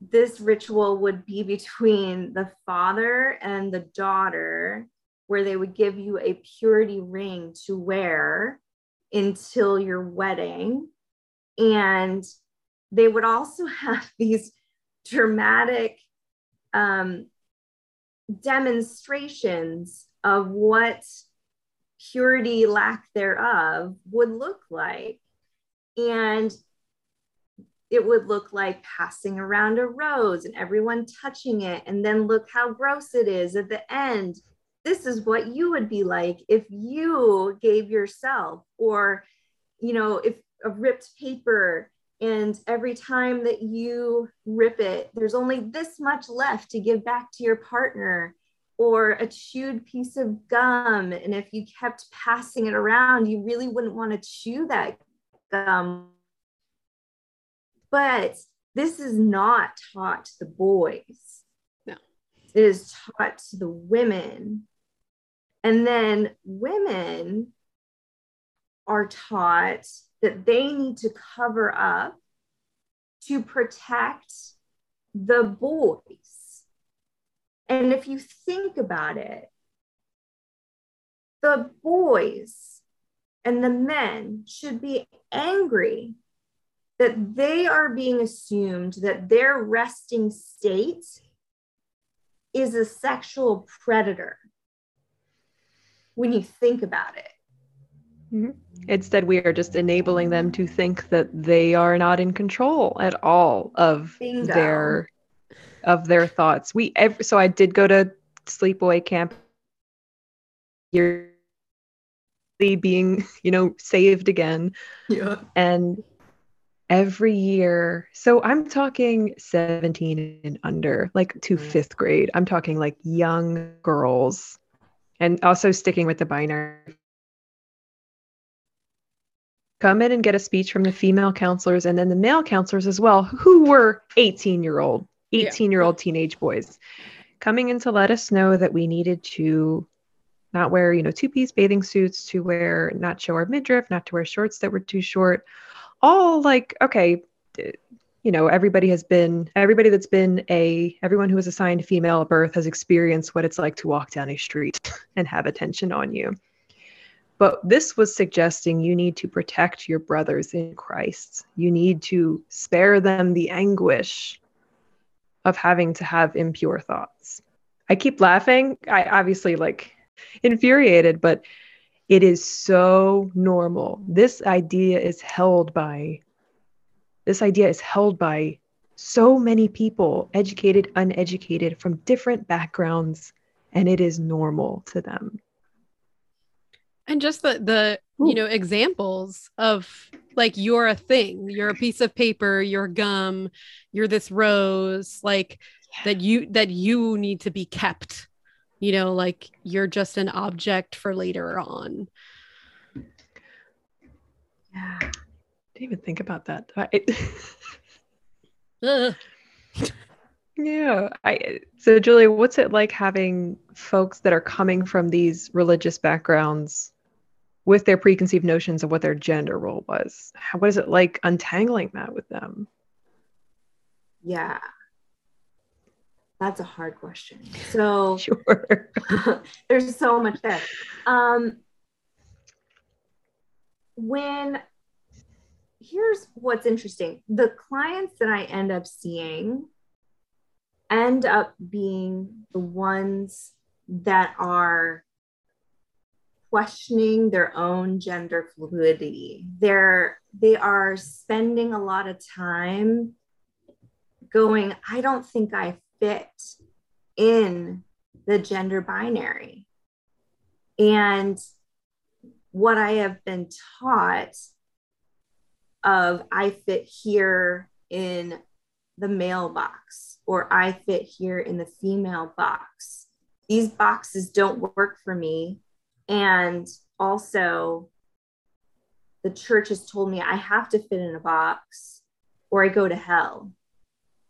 this ritual would be between the father and the daughter, where they would give you a purity ring to wear until your wedding. And they would also have these dramatic um, demonstrations of what purity lack thereof would look like and it would look like passing around a rose and everyone touching it and then look how gross it is at the end. This is what you would be like if you gave yourself or you know if a ripped paper and every time that you rip it there's only this much left to give back to your partner or a chewed piece of gum and if you kept passing it around you really wouldn't want to chew that gum but this is not taught to the boys No. it is taught to the women and then women are taught that they need to cover up to protect the boys. And if you think about it, the boys and the men should be angry that they are being assumed that their resting state is a sexual predator when you think about it. Mm-hmm. Instead, we are just enabling them to think that they are not in control at all of Bingo. their of their thoughts. We ev- so I did go to sleepaway camp. You're being, you know, saved again, Yeah. and every year. So I'm talking 17 and under, like to Mm. fifth grade. I'm talking like young girls, and also sticking with the binary come in and get a speech from the female counselors and then the male counselors as well, who were 18 year old. 18 year old teenage boys, coming in to let us know that we needed to not wear, you know, two piece bathing suits, to wear, not show our midriff, not to wear shorts that were too short. All like, okay, you know, everybody has been, everybody that's been a, everyone who was assigned female at birth has experienced what it's like to walk down a street and have attention on you. But this was suggesting you need to protect your brothers in Christ. You need to spare them the anguish of having to have impure thoughts. I keep laughing. I obviously like infuriated, but it is so normal. This idea is held by this idea is held by so many people, educated, uneducated, from different backgrounds, and it is normal to them. and just the the Ooh. you know examples of like you're a thing. You're a piece of paper. You're gum. You're this rose like that you that you need to be kept. You know like you're just an object for later on. Yeah. didn't even think about that. I, yeah. I so Julia, what's it like having folks that are coming from these religious backgrounds with their preconceived notions of what their gender role was? How, what is it like untangling that with them? Yeah. That's a hard question. So Sure. there's so much there. Um, when here's what's interesting the clients that I end up seeing end up being the ones that are questioning their own gender fluidity they're they are spending a lot of time going, I don't think I fit in the gender binary. And what I have been taught of I fit here in the male box or I fit here in the female box. These boxes don't work for me. And also, the church has told me I have to fit in a box or I go to hell.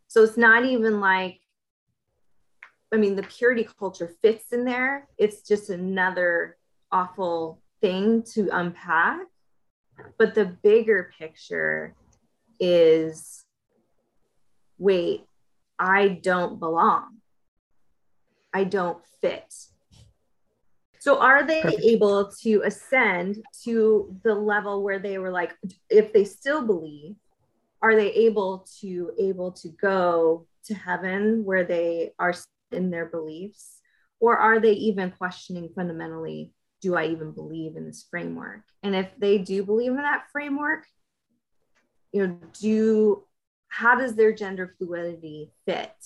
So it's not even like, I mean, the purity culture fits in there. It's just another awful thing to unpack. But the bigger picture is wait, I don't belong. I don't fit. So are they Perfect. able to ascend to the level where they were like, if they still believe, are they able to able to go to heaven where they are in their beliefs? Or are they even questioning fundamentally, do I even believe in this framework? And if they do believe in that framework, you know, do how does their gender fluidity fit?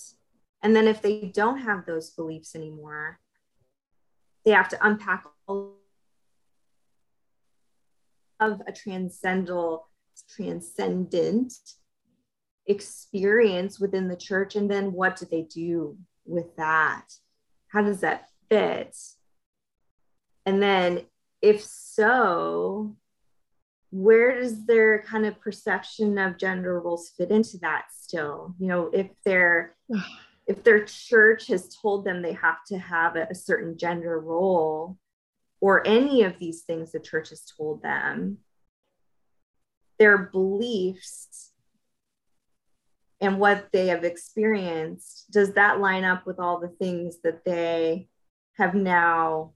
And then if they don't have those beliefs anymore, they have to unpack of a transcendental transcendent experience within the church and then what do they do with that? How does that fit? And then if so where does their kind of perception of gender roles fit into that still? You know if they're if their church has told them they have to have a, a, certain gender role or any of these things the church has told them, their beliefs and what they have experienced, does that line up with all the things that they have now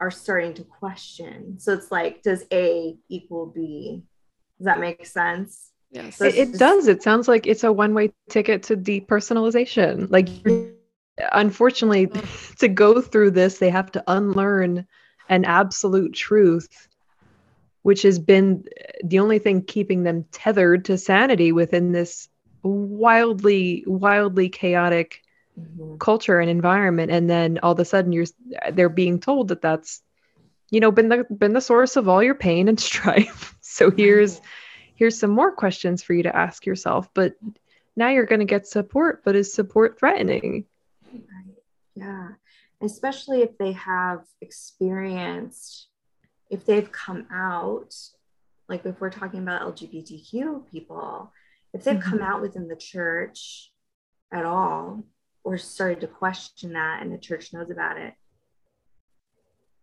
are starting to question? So it's like, does A equal B? Does that make sense? Yes. It, it does. It sounds like it's a one way ticket to depersonalization. Like, unfortunately, to go through this, they have to unlearn an absolute truth, which has been the only thing keeping them tethered to sanity within this wildly, wildly chaotic mm-hmm. culture and environment. And then all of a sudden, you're they're being told that that's, you know, been the been the source of all your pain and strife. so here's here's some more questions for you to ask yourself but now you're going to get support but is support threatening right yeah especially if they have experienced if they've come out like if we're talking about lgbtq people if they've mm-hmm. come out within the church at all or started to question that and the church knows about it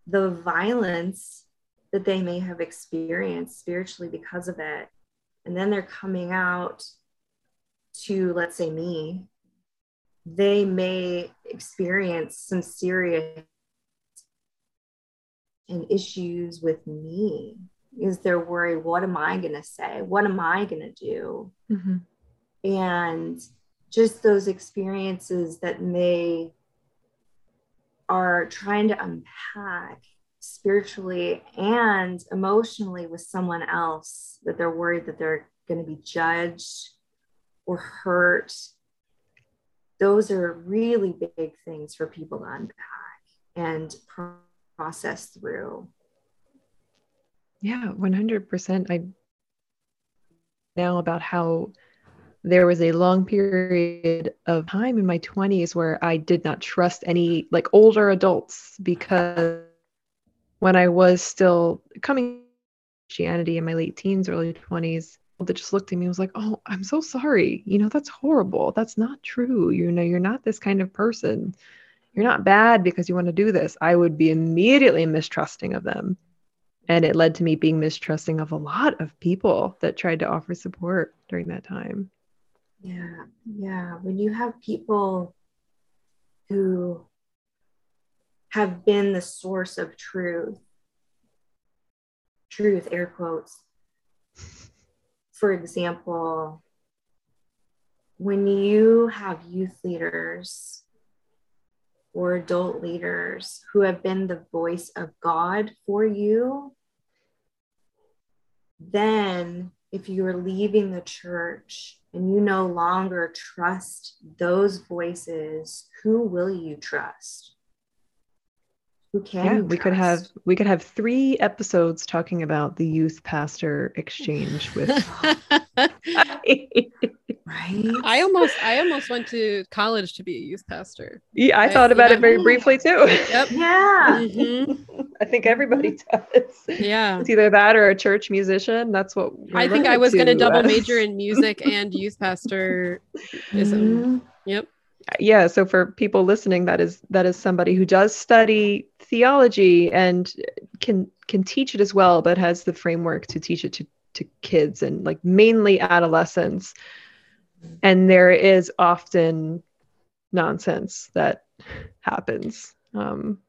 the violence that they may have experienced spiritually because of it and then they're coming out to, let's say, me, they may experience some serious and issues with me. Is they're worried what am i going to say? What am i going to do? Mm-hmm. and just those experiences that they are trying to unpack spiritually and emotionally with someone else that they're worried that they're going to be judged or hurt. Those are really big things for people to unpack and process through. Yeah 100% i now about how there was a long period of time in my 20s where I did not trust any like older adults because when I was still coming to Christianity in my late teens, early 20s, that just looked at me and was like, Oh, I'm so sorry. You know, that's horrible. That's not true. You know, you're not this kind of person. You're not bad because you want to do this. I would be immediately mistrusting of them. And it led to me being mistrusting of a lot of people that tried to offer support during that time. Yeah. Yeah. When you have people who have been the source of truth. Truth, air quotes. For example, when you have youth leaders or adult leaders who have been the voice of God for you, then if you're leaving the church and you no longer trust those voices, who will you trust? Who can yeah, we could have we could have three episodes talking about the youth pastor exchange with right? I almost i almost went to college to be a youth pastor. Yeah i, I thought about it very briefly too. Yep. Yeah. Mm-hmm. i think everybody does. Yeah. It's either that or a church musician. That's what i think i was going to. double major in music and youth pastor mm-hmm. yep yeah so for people listening that is that is somebody who does study theology and can can teach it as well but has the framework to teach it to to kids and like mainly adolescents. And there is often nonsense that happens. Um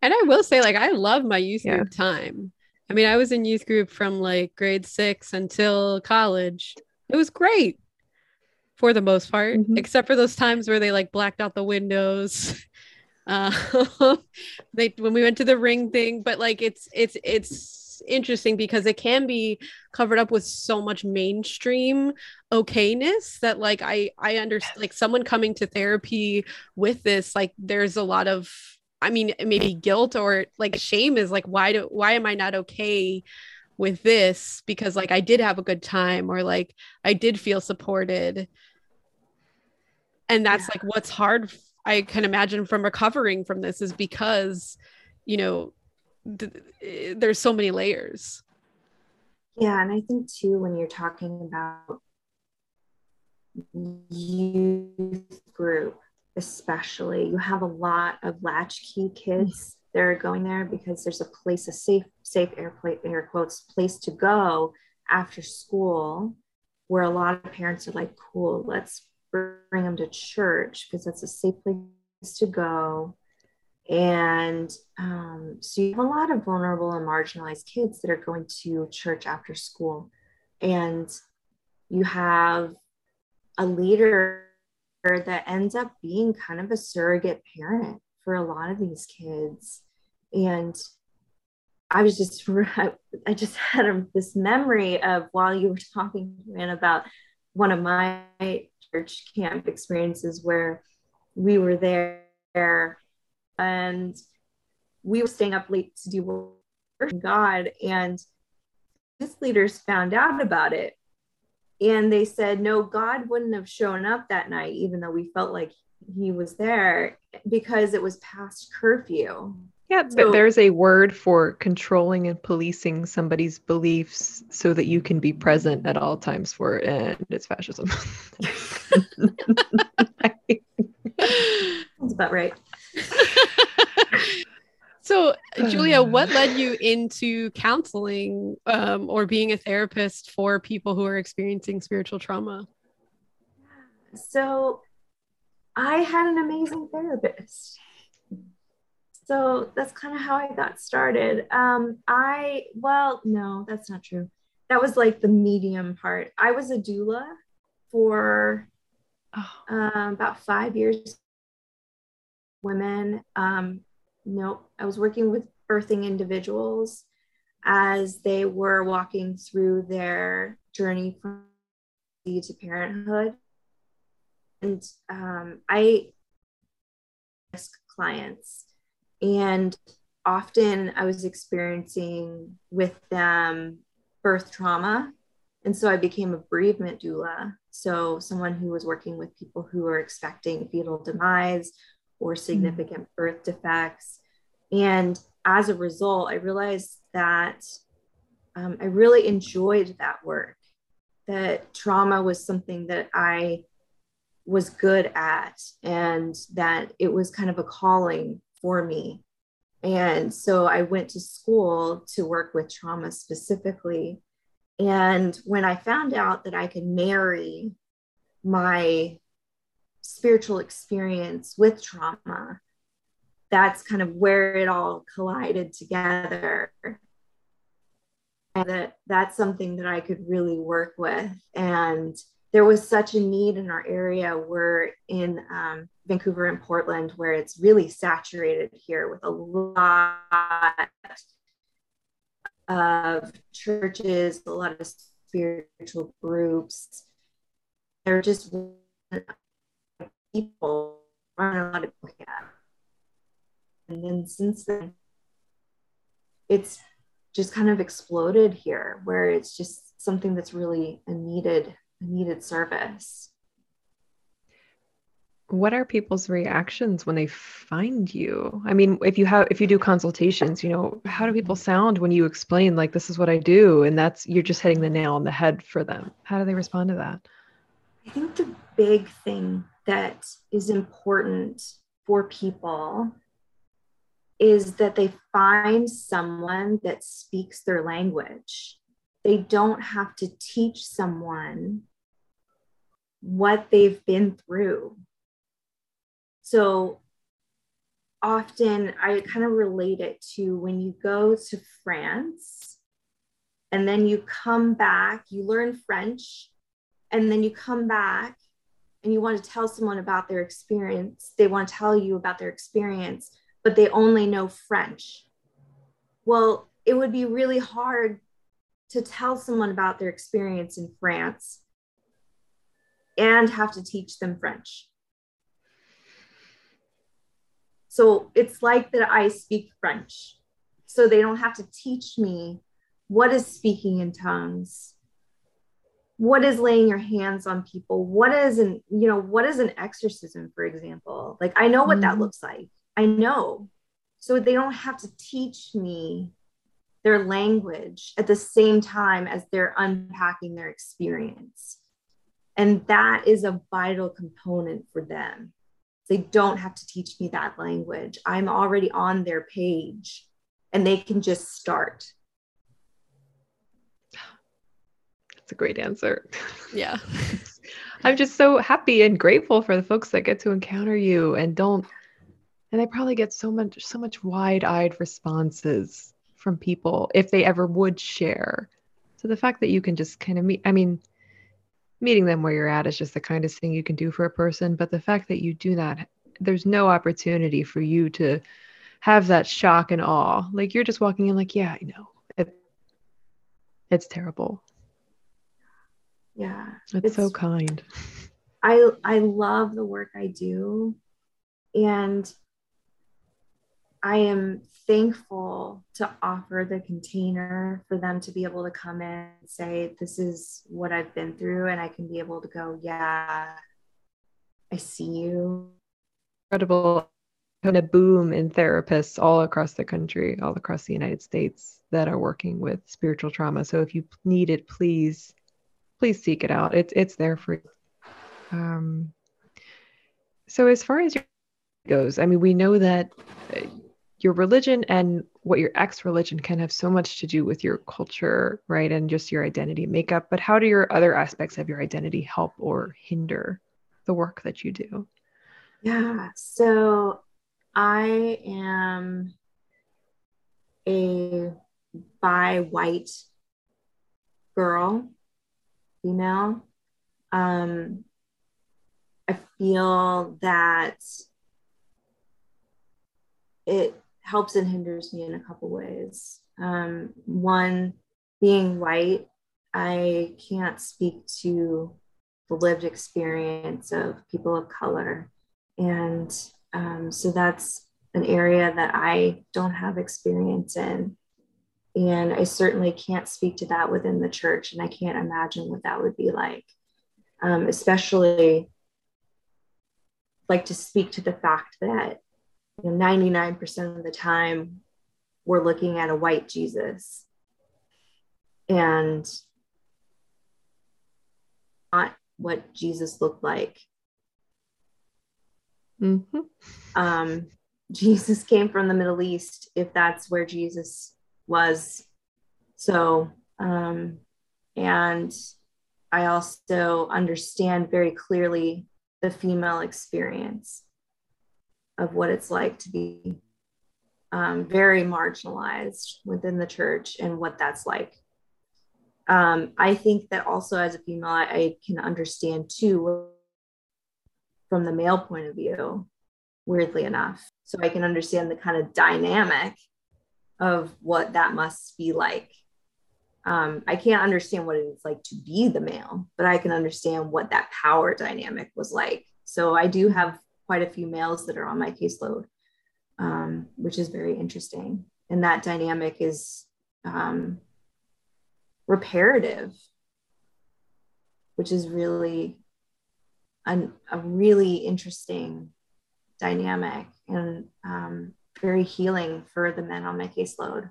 and i will say like i love my youth yeah. group time. I mean i was in youth group from like grade six until college. It was great for the most part mm-hmm. except for those times where they like blacked out the windows uh they when we went to the ring thing but like it's it's it's interesting because it can be covered up with so much mainstream okayness that like I I understand like someone coming to therapy with this like there's a lot of I mean maybe guilt or like shame is like why do why am I not okay with this because like I did have a good time or like I did feel supported and that's yeah. like what's hard I can imagine from recovering from this is because you know th- eh, there's so many layers. Yeah and i think too when you're talking about youth group especially you have a lot of latchkey kids that are going there because there's a place a safe safe air, air quotes place to go after school where a lot of parents are like cool let's bring them to church because that's a safe place to go and um, so you have a lot of vulnerable and marginalized kids that are going to church after school. And you have a leader that ends up being kind of a surrogate parent for a lot of these kids. And I was just, I just had this memory of while you were talking about one of my church camp experiences where we were there and we were staying up late to do work God. And his leaders found out about it. And they said, no, God wouldn't have shown up that night, even though we felt like he was there because it was past curfew. Yeah, so, but there's a word for controlling and policing somebody's beliefs so that you can be present at all times for it, and it's fascism. That's about right. so, Julia, what led you into counseling um, or being a therapist for people who are experiencing spiritual trauma? So, I had an amazing therapist. So that's kind of how I got started. Um, I, well, no, that's not true. That was like the medium part. I was a doula for oh. um, about five years women. Um, I was working with birthing individuals as they were walking through their journey from to parenthood. And um, I ask clients, and often I was experiencing with them birth trauma. And so I became a bereavement doula. So, someone who was working with people who are expecting fetal demise or hmm. significant mm. birth defects. And as a result, I realized that um, I really enjoyed that work, that trauma was something that I was good at, and that it was kind of a calling for me. And so I went to school to work with trauma specifically. And when I found out that I could marry my spiritual experience with trauma that's kind of where it all collided together. And that that's something that i could really work with. And there was such a need in our area. We're in um, vancouver and portland where it's really saturated here with a lot of churches a lot of spiritual groups. They're just people aren't allowed to look at. And then since then, it's just kind of exploded here where it's just something that's really a needed a needed service what are people's reactions when they find you i mean if you have if you do consultations you know how do people sound when you explain like this is what i do and that's you're just hitting the nail on the head for them how do they respond to that i think the big thing that is important for people is that they find someone that speaks their language. They don't have to teach someone what they've been through. So often I kind of relate it to when you go to France and then you come back, you learn French, and then you come back and you want to tell someone about their experience. They want to tell you about their experience but they only know French. Well, it would be really hard to tell someone about their experience in France and have to teach them French. So it's like that I speak French. So they don't have to teach me what is speaking in tongues what is laying your hands on people what is an you know what is an exorcism for example like i know what mm-hmm. that looks like I know. So they don't have to teach me their language at the same time as they're unpacking their experience. And that is a vital component for them. They don't have to teach me that language. I'm already on their page and they can just start. That's a great answer. Yeah. I'm just so happy and grateful for the folks that get to encounter you and don't and I probably get so much so much wide-eyed responses from people if they ever would share. So the fact that you can just kind of meet I mean meeting them where you're at is just the kindest thing you can do for a person, but the fact that you do not there's no opportunity for you to have that shock and awe. Like you're just walking in like, yeah, I know. It, it's terrible. Yeah. It's, it's so kind. I I love the work I do and I am thankful to offer the container for them to be able to come in and say, This is what I've been through. And I can be able to go, Yeah, I see you. Incredible kind of boom in therapists all across the country, all across the United States that are working with spiritual trauma. So if you need it, please, please seek it out. It's it's there for you. Um, so as far as your goes, I mean, we know that your religion and what your ex religion can have so much to do with your culture, right? And just your identity makeup. But how do your other aspects of your identity help or hinder the work that you do? Yeah. So I am a bi white girl, female. Um, I feel that it helps and hinders me in a couple ways. Um, one, being white, I can't speak to the lived experience of people of color. And um, so that's an area that I don't have experience in. And I certainly can't speak to that within the church. And I can't imagine what that would be like, um, especially like to speak to the fact that you know, 99% of the time we're looking at a white Jesus and not what Jesus looked like. Mm-hmm. Um, Jesus came from the Middle East, if that's where Jesus was. So, um, and I also understand very clearly the female experience of what it's like to be um, very marginalized within the church and what that's like. Um, I think that also as a female, I, I can understand too from the male point of view, weirdly enough. So I can understand the kind of dynamic of what that must be like. um, I can't understand what it's like to be the male, but I can understand what that power dynamic was like. So I do have quite a few males that are on my caseload, um, which is very interesting. And that dynamic is um, reparative, which is really an, a really interesting dynamic and um, very healing for the men on my caseload.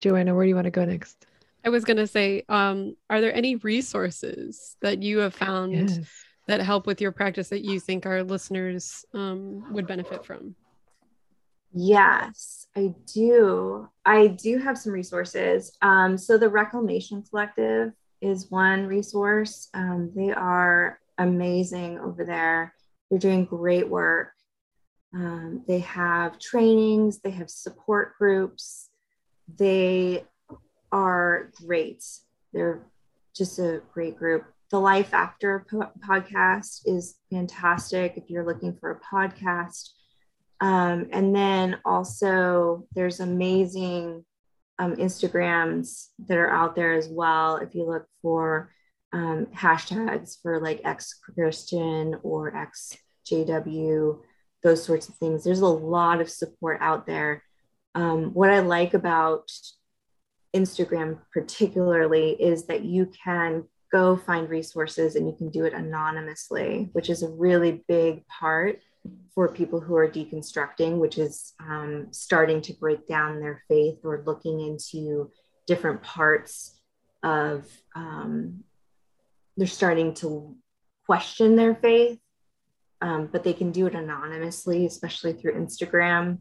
Joanna, where do you want to go next? I was going to say, um, are there any resources that you have found yes. That help with your practice that you think our listeners um, would benefit from? Yes, I do. I do have some resources. Um, so, the Reclamation Collective is one resource. Um, they are amazing over there, they're doing great work. Um, they have trainings, they have support groups. They are great. They're just a great group. The Life After po- podcast is fantastic if you're looking for a podcast. Um, and then also, there's amazing um, Instagrams that are out there as well. If you look for um, hashtags for like ex Christian or ex JW, those sorts of things, there's a lot of support out there. Um, what I like about Instagram particularly is that you can go find resources and you can do it anonymously, which is a really big part for people who are deconstructing, which is um, starting to break down their faith or looking into different parts of, um, they're starting to question their faith, um, but they can do it anonymously, especially through Instagram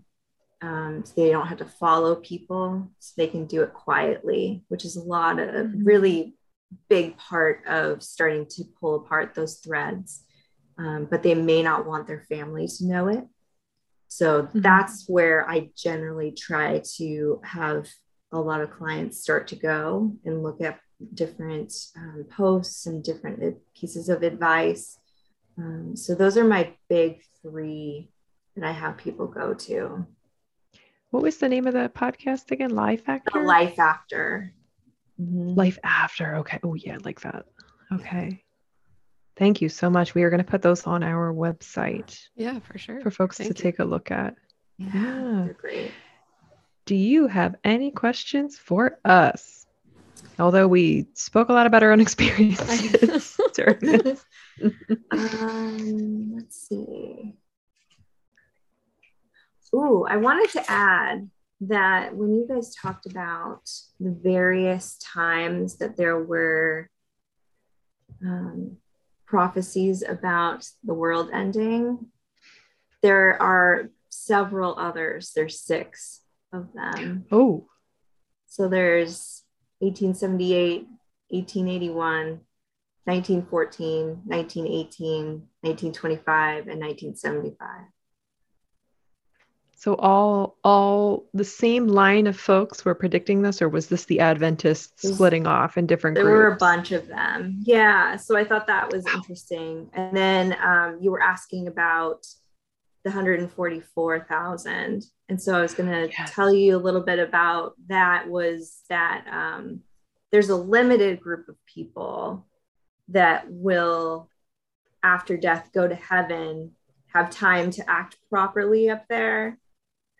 um, so they don't have to follow people so they can do it quietly which is a lot of mm-hmm. really big part of starting to pull apart those threads um, but they may not want their family to know it so mm-hmm. that's where i generally try to have a lot of clients start to go and look at different um, posts and different pieces of advice um, so those are my big three that i have people go to what was the name of the podcast again? Life After? The Life After. Mm-hmm. Life After. Okay. Oh, yeah, like that. Okay. Thank you so much. We are going to put those on our website. Yeah, for sure. For folks Thank to you. take a look at. Yeah, yeah. great. Do you have any questions for us? Although we spoke a lot about our own experiences during this. um, let's see. Ooh, I wanted to add that when you guys talked about the various times that there were um, prophecies about the world ending, there are several others. There's six of them. Oh. So there's 1878, 1881, 1914, 1918, 1925, and 1975. So all all the same line of folks were predicting this, or was this the Adventists splitting off in different there groups? There were a bunch of them. Yeah. So I thought that was wow. interesting. And then um, you were asking about the 144,000. And so I was going to yes. tell you a little bit about that was that um, there's a limited group of people that will, after death, go to heaven, have time to act properly up there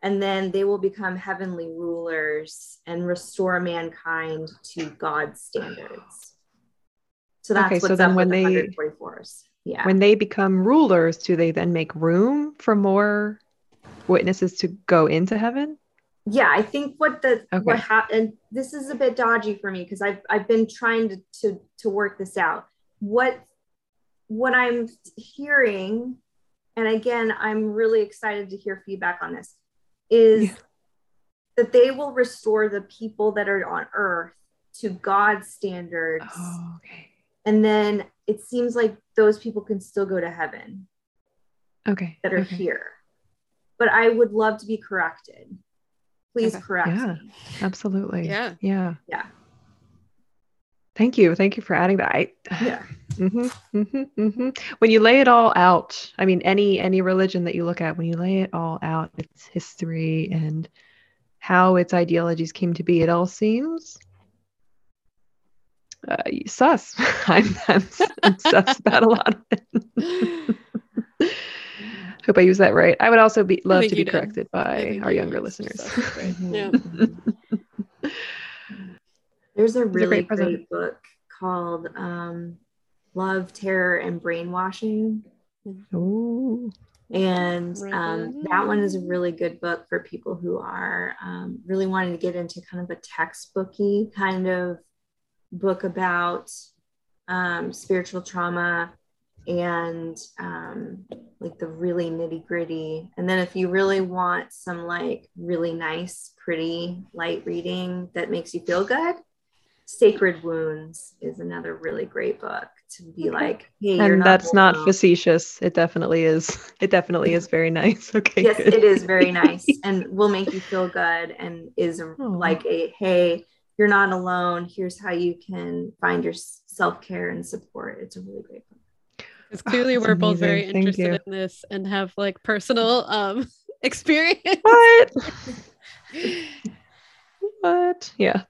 and then they will become heavenly rulers and restore mankind to God's standards. So that's okay, so then when they the yeah. When they become rulers, do they then make room for more witnesses to go into heaven? Yeah, I think what the okay. what happened this is a bit dodgy for me because I've I've been trying to, to to work this out. What what I'm hearing, and again, I'm really excited to hear feedback on this is yeah. that they will restore the people that are on earth to God's standards. Oh, okay. And then it seems like those people can still go to heaven. Okay. That are okay. here. But I would love to be corrected. Please okay. correct yeah, me. Absolutely. Yeah. Yeah. Yeah. Thank you. Thank you for adding that. I, yeah. Mm-hmm, mm-hmm, mm-hmm. When you lay it all out, I mean, any any religion that you look at, when you lay it all out, its history and how its ideologies came to be, it all seems uh, sus. I'm, I'm, I'm sus about a lot of it. Hope I use that right. I would also be love to be did. corrected by our you younger listeners. Yeah. There's a really great great, present. book called um, Love, Terror, and Brainwashing. Ooh. And um, that one is a really good book for people who are um, really wanting to get into kind of a textbooky kind of book about um, spiritual trauma and um, like the really nitty gritty. And then if you really want some like really nice, pretty light reading that makes you feel good, Sacred Wounds is another really great book to be Okay. like, hey, you're And not that's not alone. facetious. It definitely is. It definitely is very nice. Okay. yes good. it is very nice and will make you feel good and is a, Aw. like a hey you're not alone here's how you can find your self-care and support it's a really great book Because Oh, clearly that's we're both very. Thank interested you. in this and have like personal um experience. What? What? Yeah.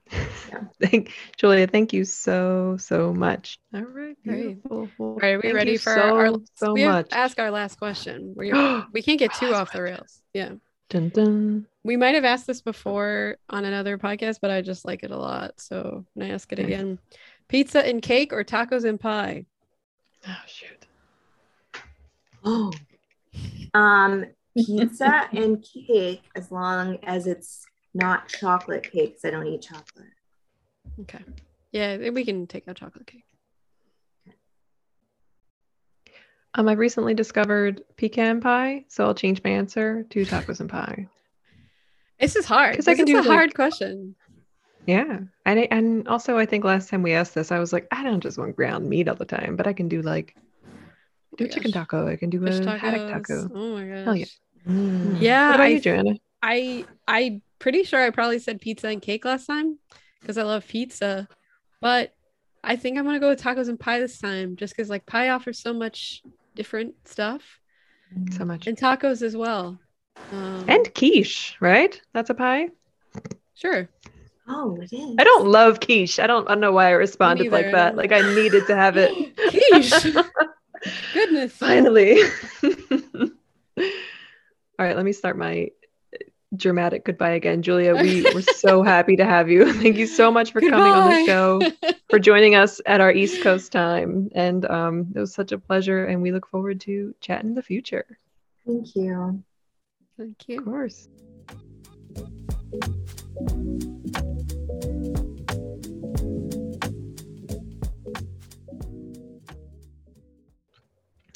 Yeah. Thank Julia, thank you so, so much. All right. Great. beautiful. Well, All right, are we ready for so, our so we have much? to ask our last question. We we can't get too off the rails. Yeah. dun, dun. We might have asked this before on another podcast, but I just like it a lot. So I'm ask it Okay. again. Pizza and cake or tacos and pie? Oh shoot. oh um pizza and cake as long as it's not chocolate cake because i don't eat chocolate Okay. Yeah, we can take out chocolate cake. Um, I've recently discovered pecan pie, so I'll change my answer to tacos and pie. This is hard. 'Cause This I can do, a like- hard question. Yeah, and I, and also I think last time we asked this, I was like, I don't just want ground meat all the time, but I can do like do my a chicken gosh. taco. I can do Fish a haddock taco. Oh my gosh. Hell yeah. Mm. Yeah, What about I you, Joanna? I I pretty sure I probably said pizza and cake last time because I love pizza, but I think I'm gonna go with tacos and pie this time just because like pie offers so much different stuff So much. and tacos as well. Um, And quiche, right? That's a pie. sure, oh it is I don't love quiche. I don't. I don't know why I responded like that. Like I needed to have it. quiche. Goodness. Finally. All right, let me start my dramatic goodbye again. Julia, we were so happy to have you. Thank you so much for coming on the show, for joining us at our East Coast time. And um, it was such a pleasure. And we look forward to chatting in the future. thank you Thank you. Of course.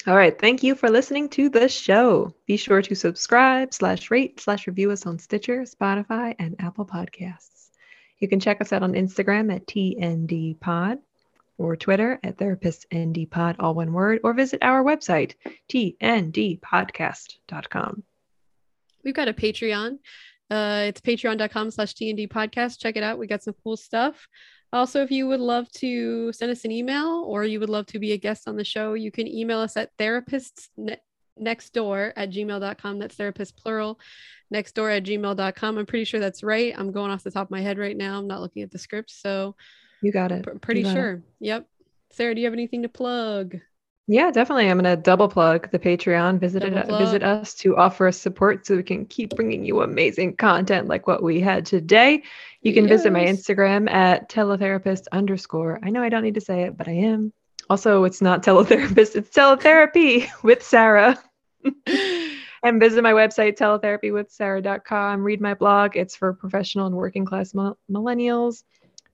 All right. Thank you for listening to the show. Be sure to subscribe, slash rate, slash review us on Stitcher, Spotify, and Apple Podcasts. You can check us out on Instagram at TNDPod or Twitter at TherapistNDPod, all one word, or visit our website, tndpodcast.com. We've got a Patreon. Uh, it's patreon.com slash TND podcast. Check it out. We got some cool stuff. Also, if you would love to send us an email or you would love to be a guest on the show, you can email us at therapists next door at gmail.com. That's therapist plural next door at gmail.com. I'm pretty sure that's right. I'm going off the top of my head right now. I'm not looking at the script. So You got it. pr- pretty got it. sure. Yep. Sarah, do you have anything to plug? Yeah, definitely. I'm going to double plug the Patreon. Visit it, visit us to offer us support so we can keep bringing you amazing content like what we had today. You can visit my Instagram at teletherapist underscore. I know I don't need to say it, but I am. Also, it's not teletherapist, it's teletherapy with Sarah. and visit my website, teletherapywithsarah.com. Read my blog. It's for professional and working class mil- millennials,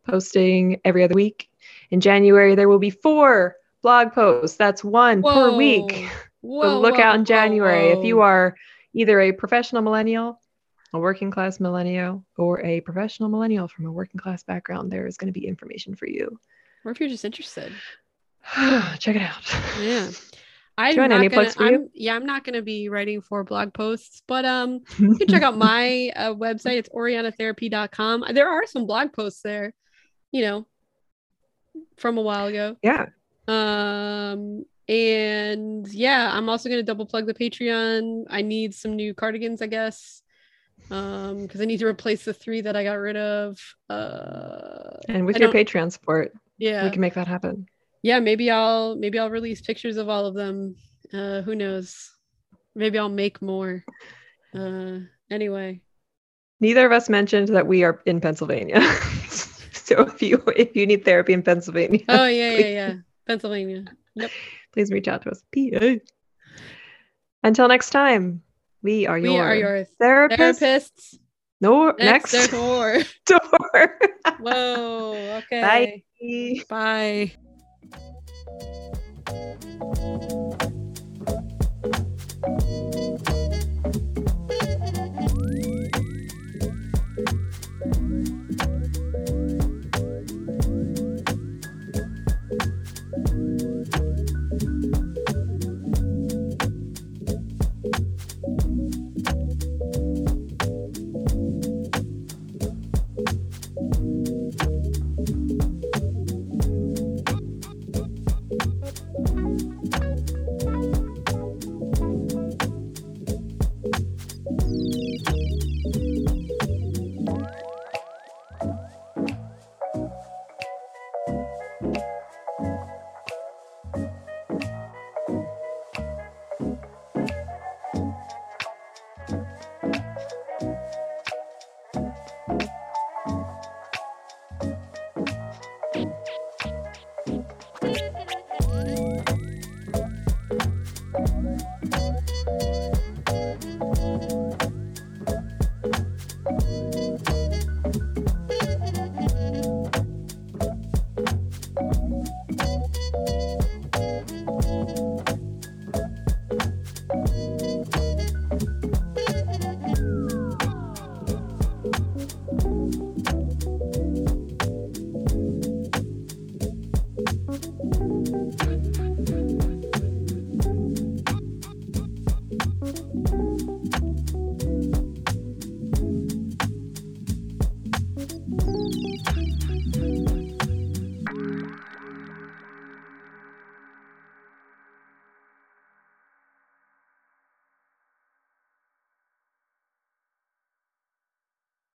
posting every other week. In January, there will be four blog posts. That's one per week. Whoa. So look whoa, out in whoa, January. If you are either a professional millennial, a working class millennial, or a professional millennial from a working class background, there is going to be information for you. or if you're just interested. Check it out. Yeah. I'm not any gonna? I'm, yeah, I'm not gonna be writing for blog posts, but um you can check out my uh, website. It's orianatherapy.com. There are some blog posts there, you know, from a while ago. yeah. Um and yeah, I'm also gonna double plug the Patreon. I need some new cardigans, I guess. Um, because I need to replace the three that I got rid of. Uh And with I your don't- Patreon support, Yeah. We can make that happen. yeah, maybe I'll maybe I'll release pictures of all of them. Uh who knows? Maybe I'll make more. Uh anyway. Neither of us mentioned that we are in Pennsylvania. so if you if you need therapy in Pennsylvania, Oh yeah, yeah, yeah. Pennsylvania. Yep. please reach out to us. PA. Until next time, we are We your are your therapists. therapists. No, Next, next, more. door. Whoa. Okay. Bye. Bye.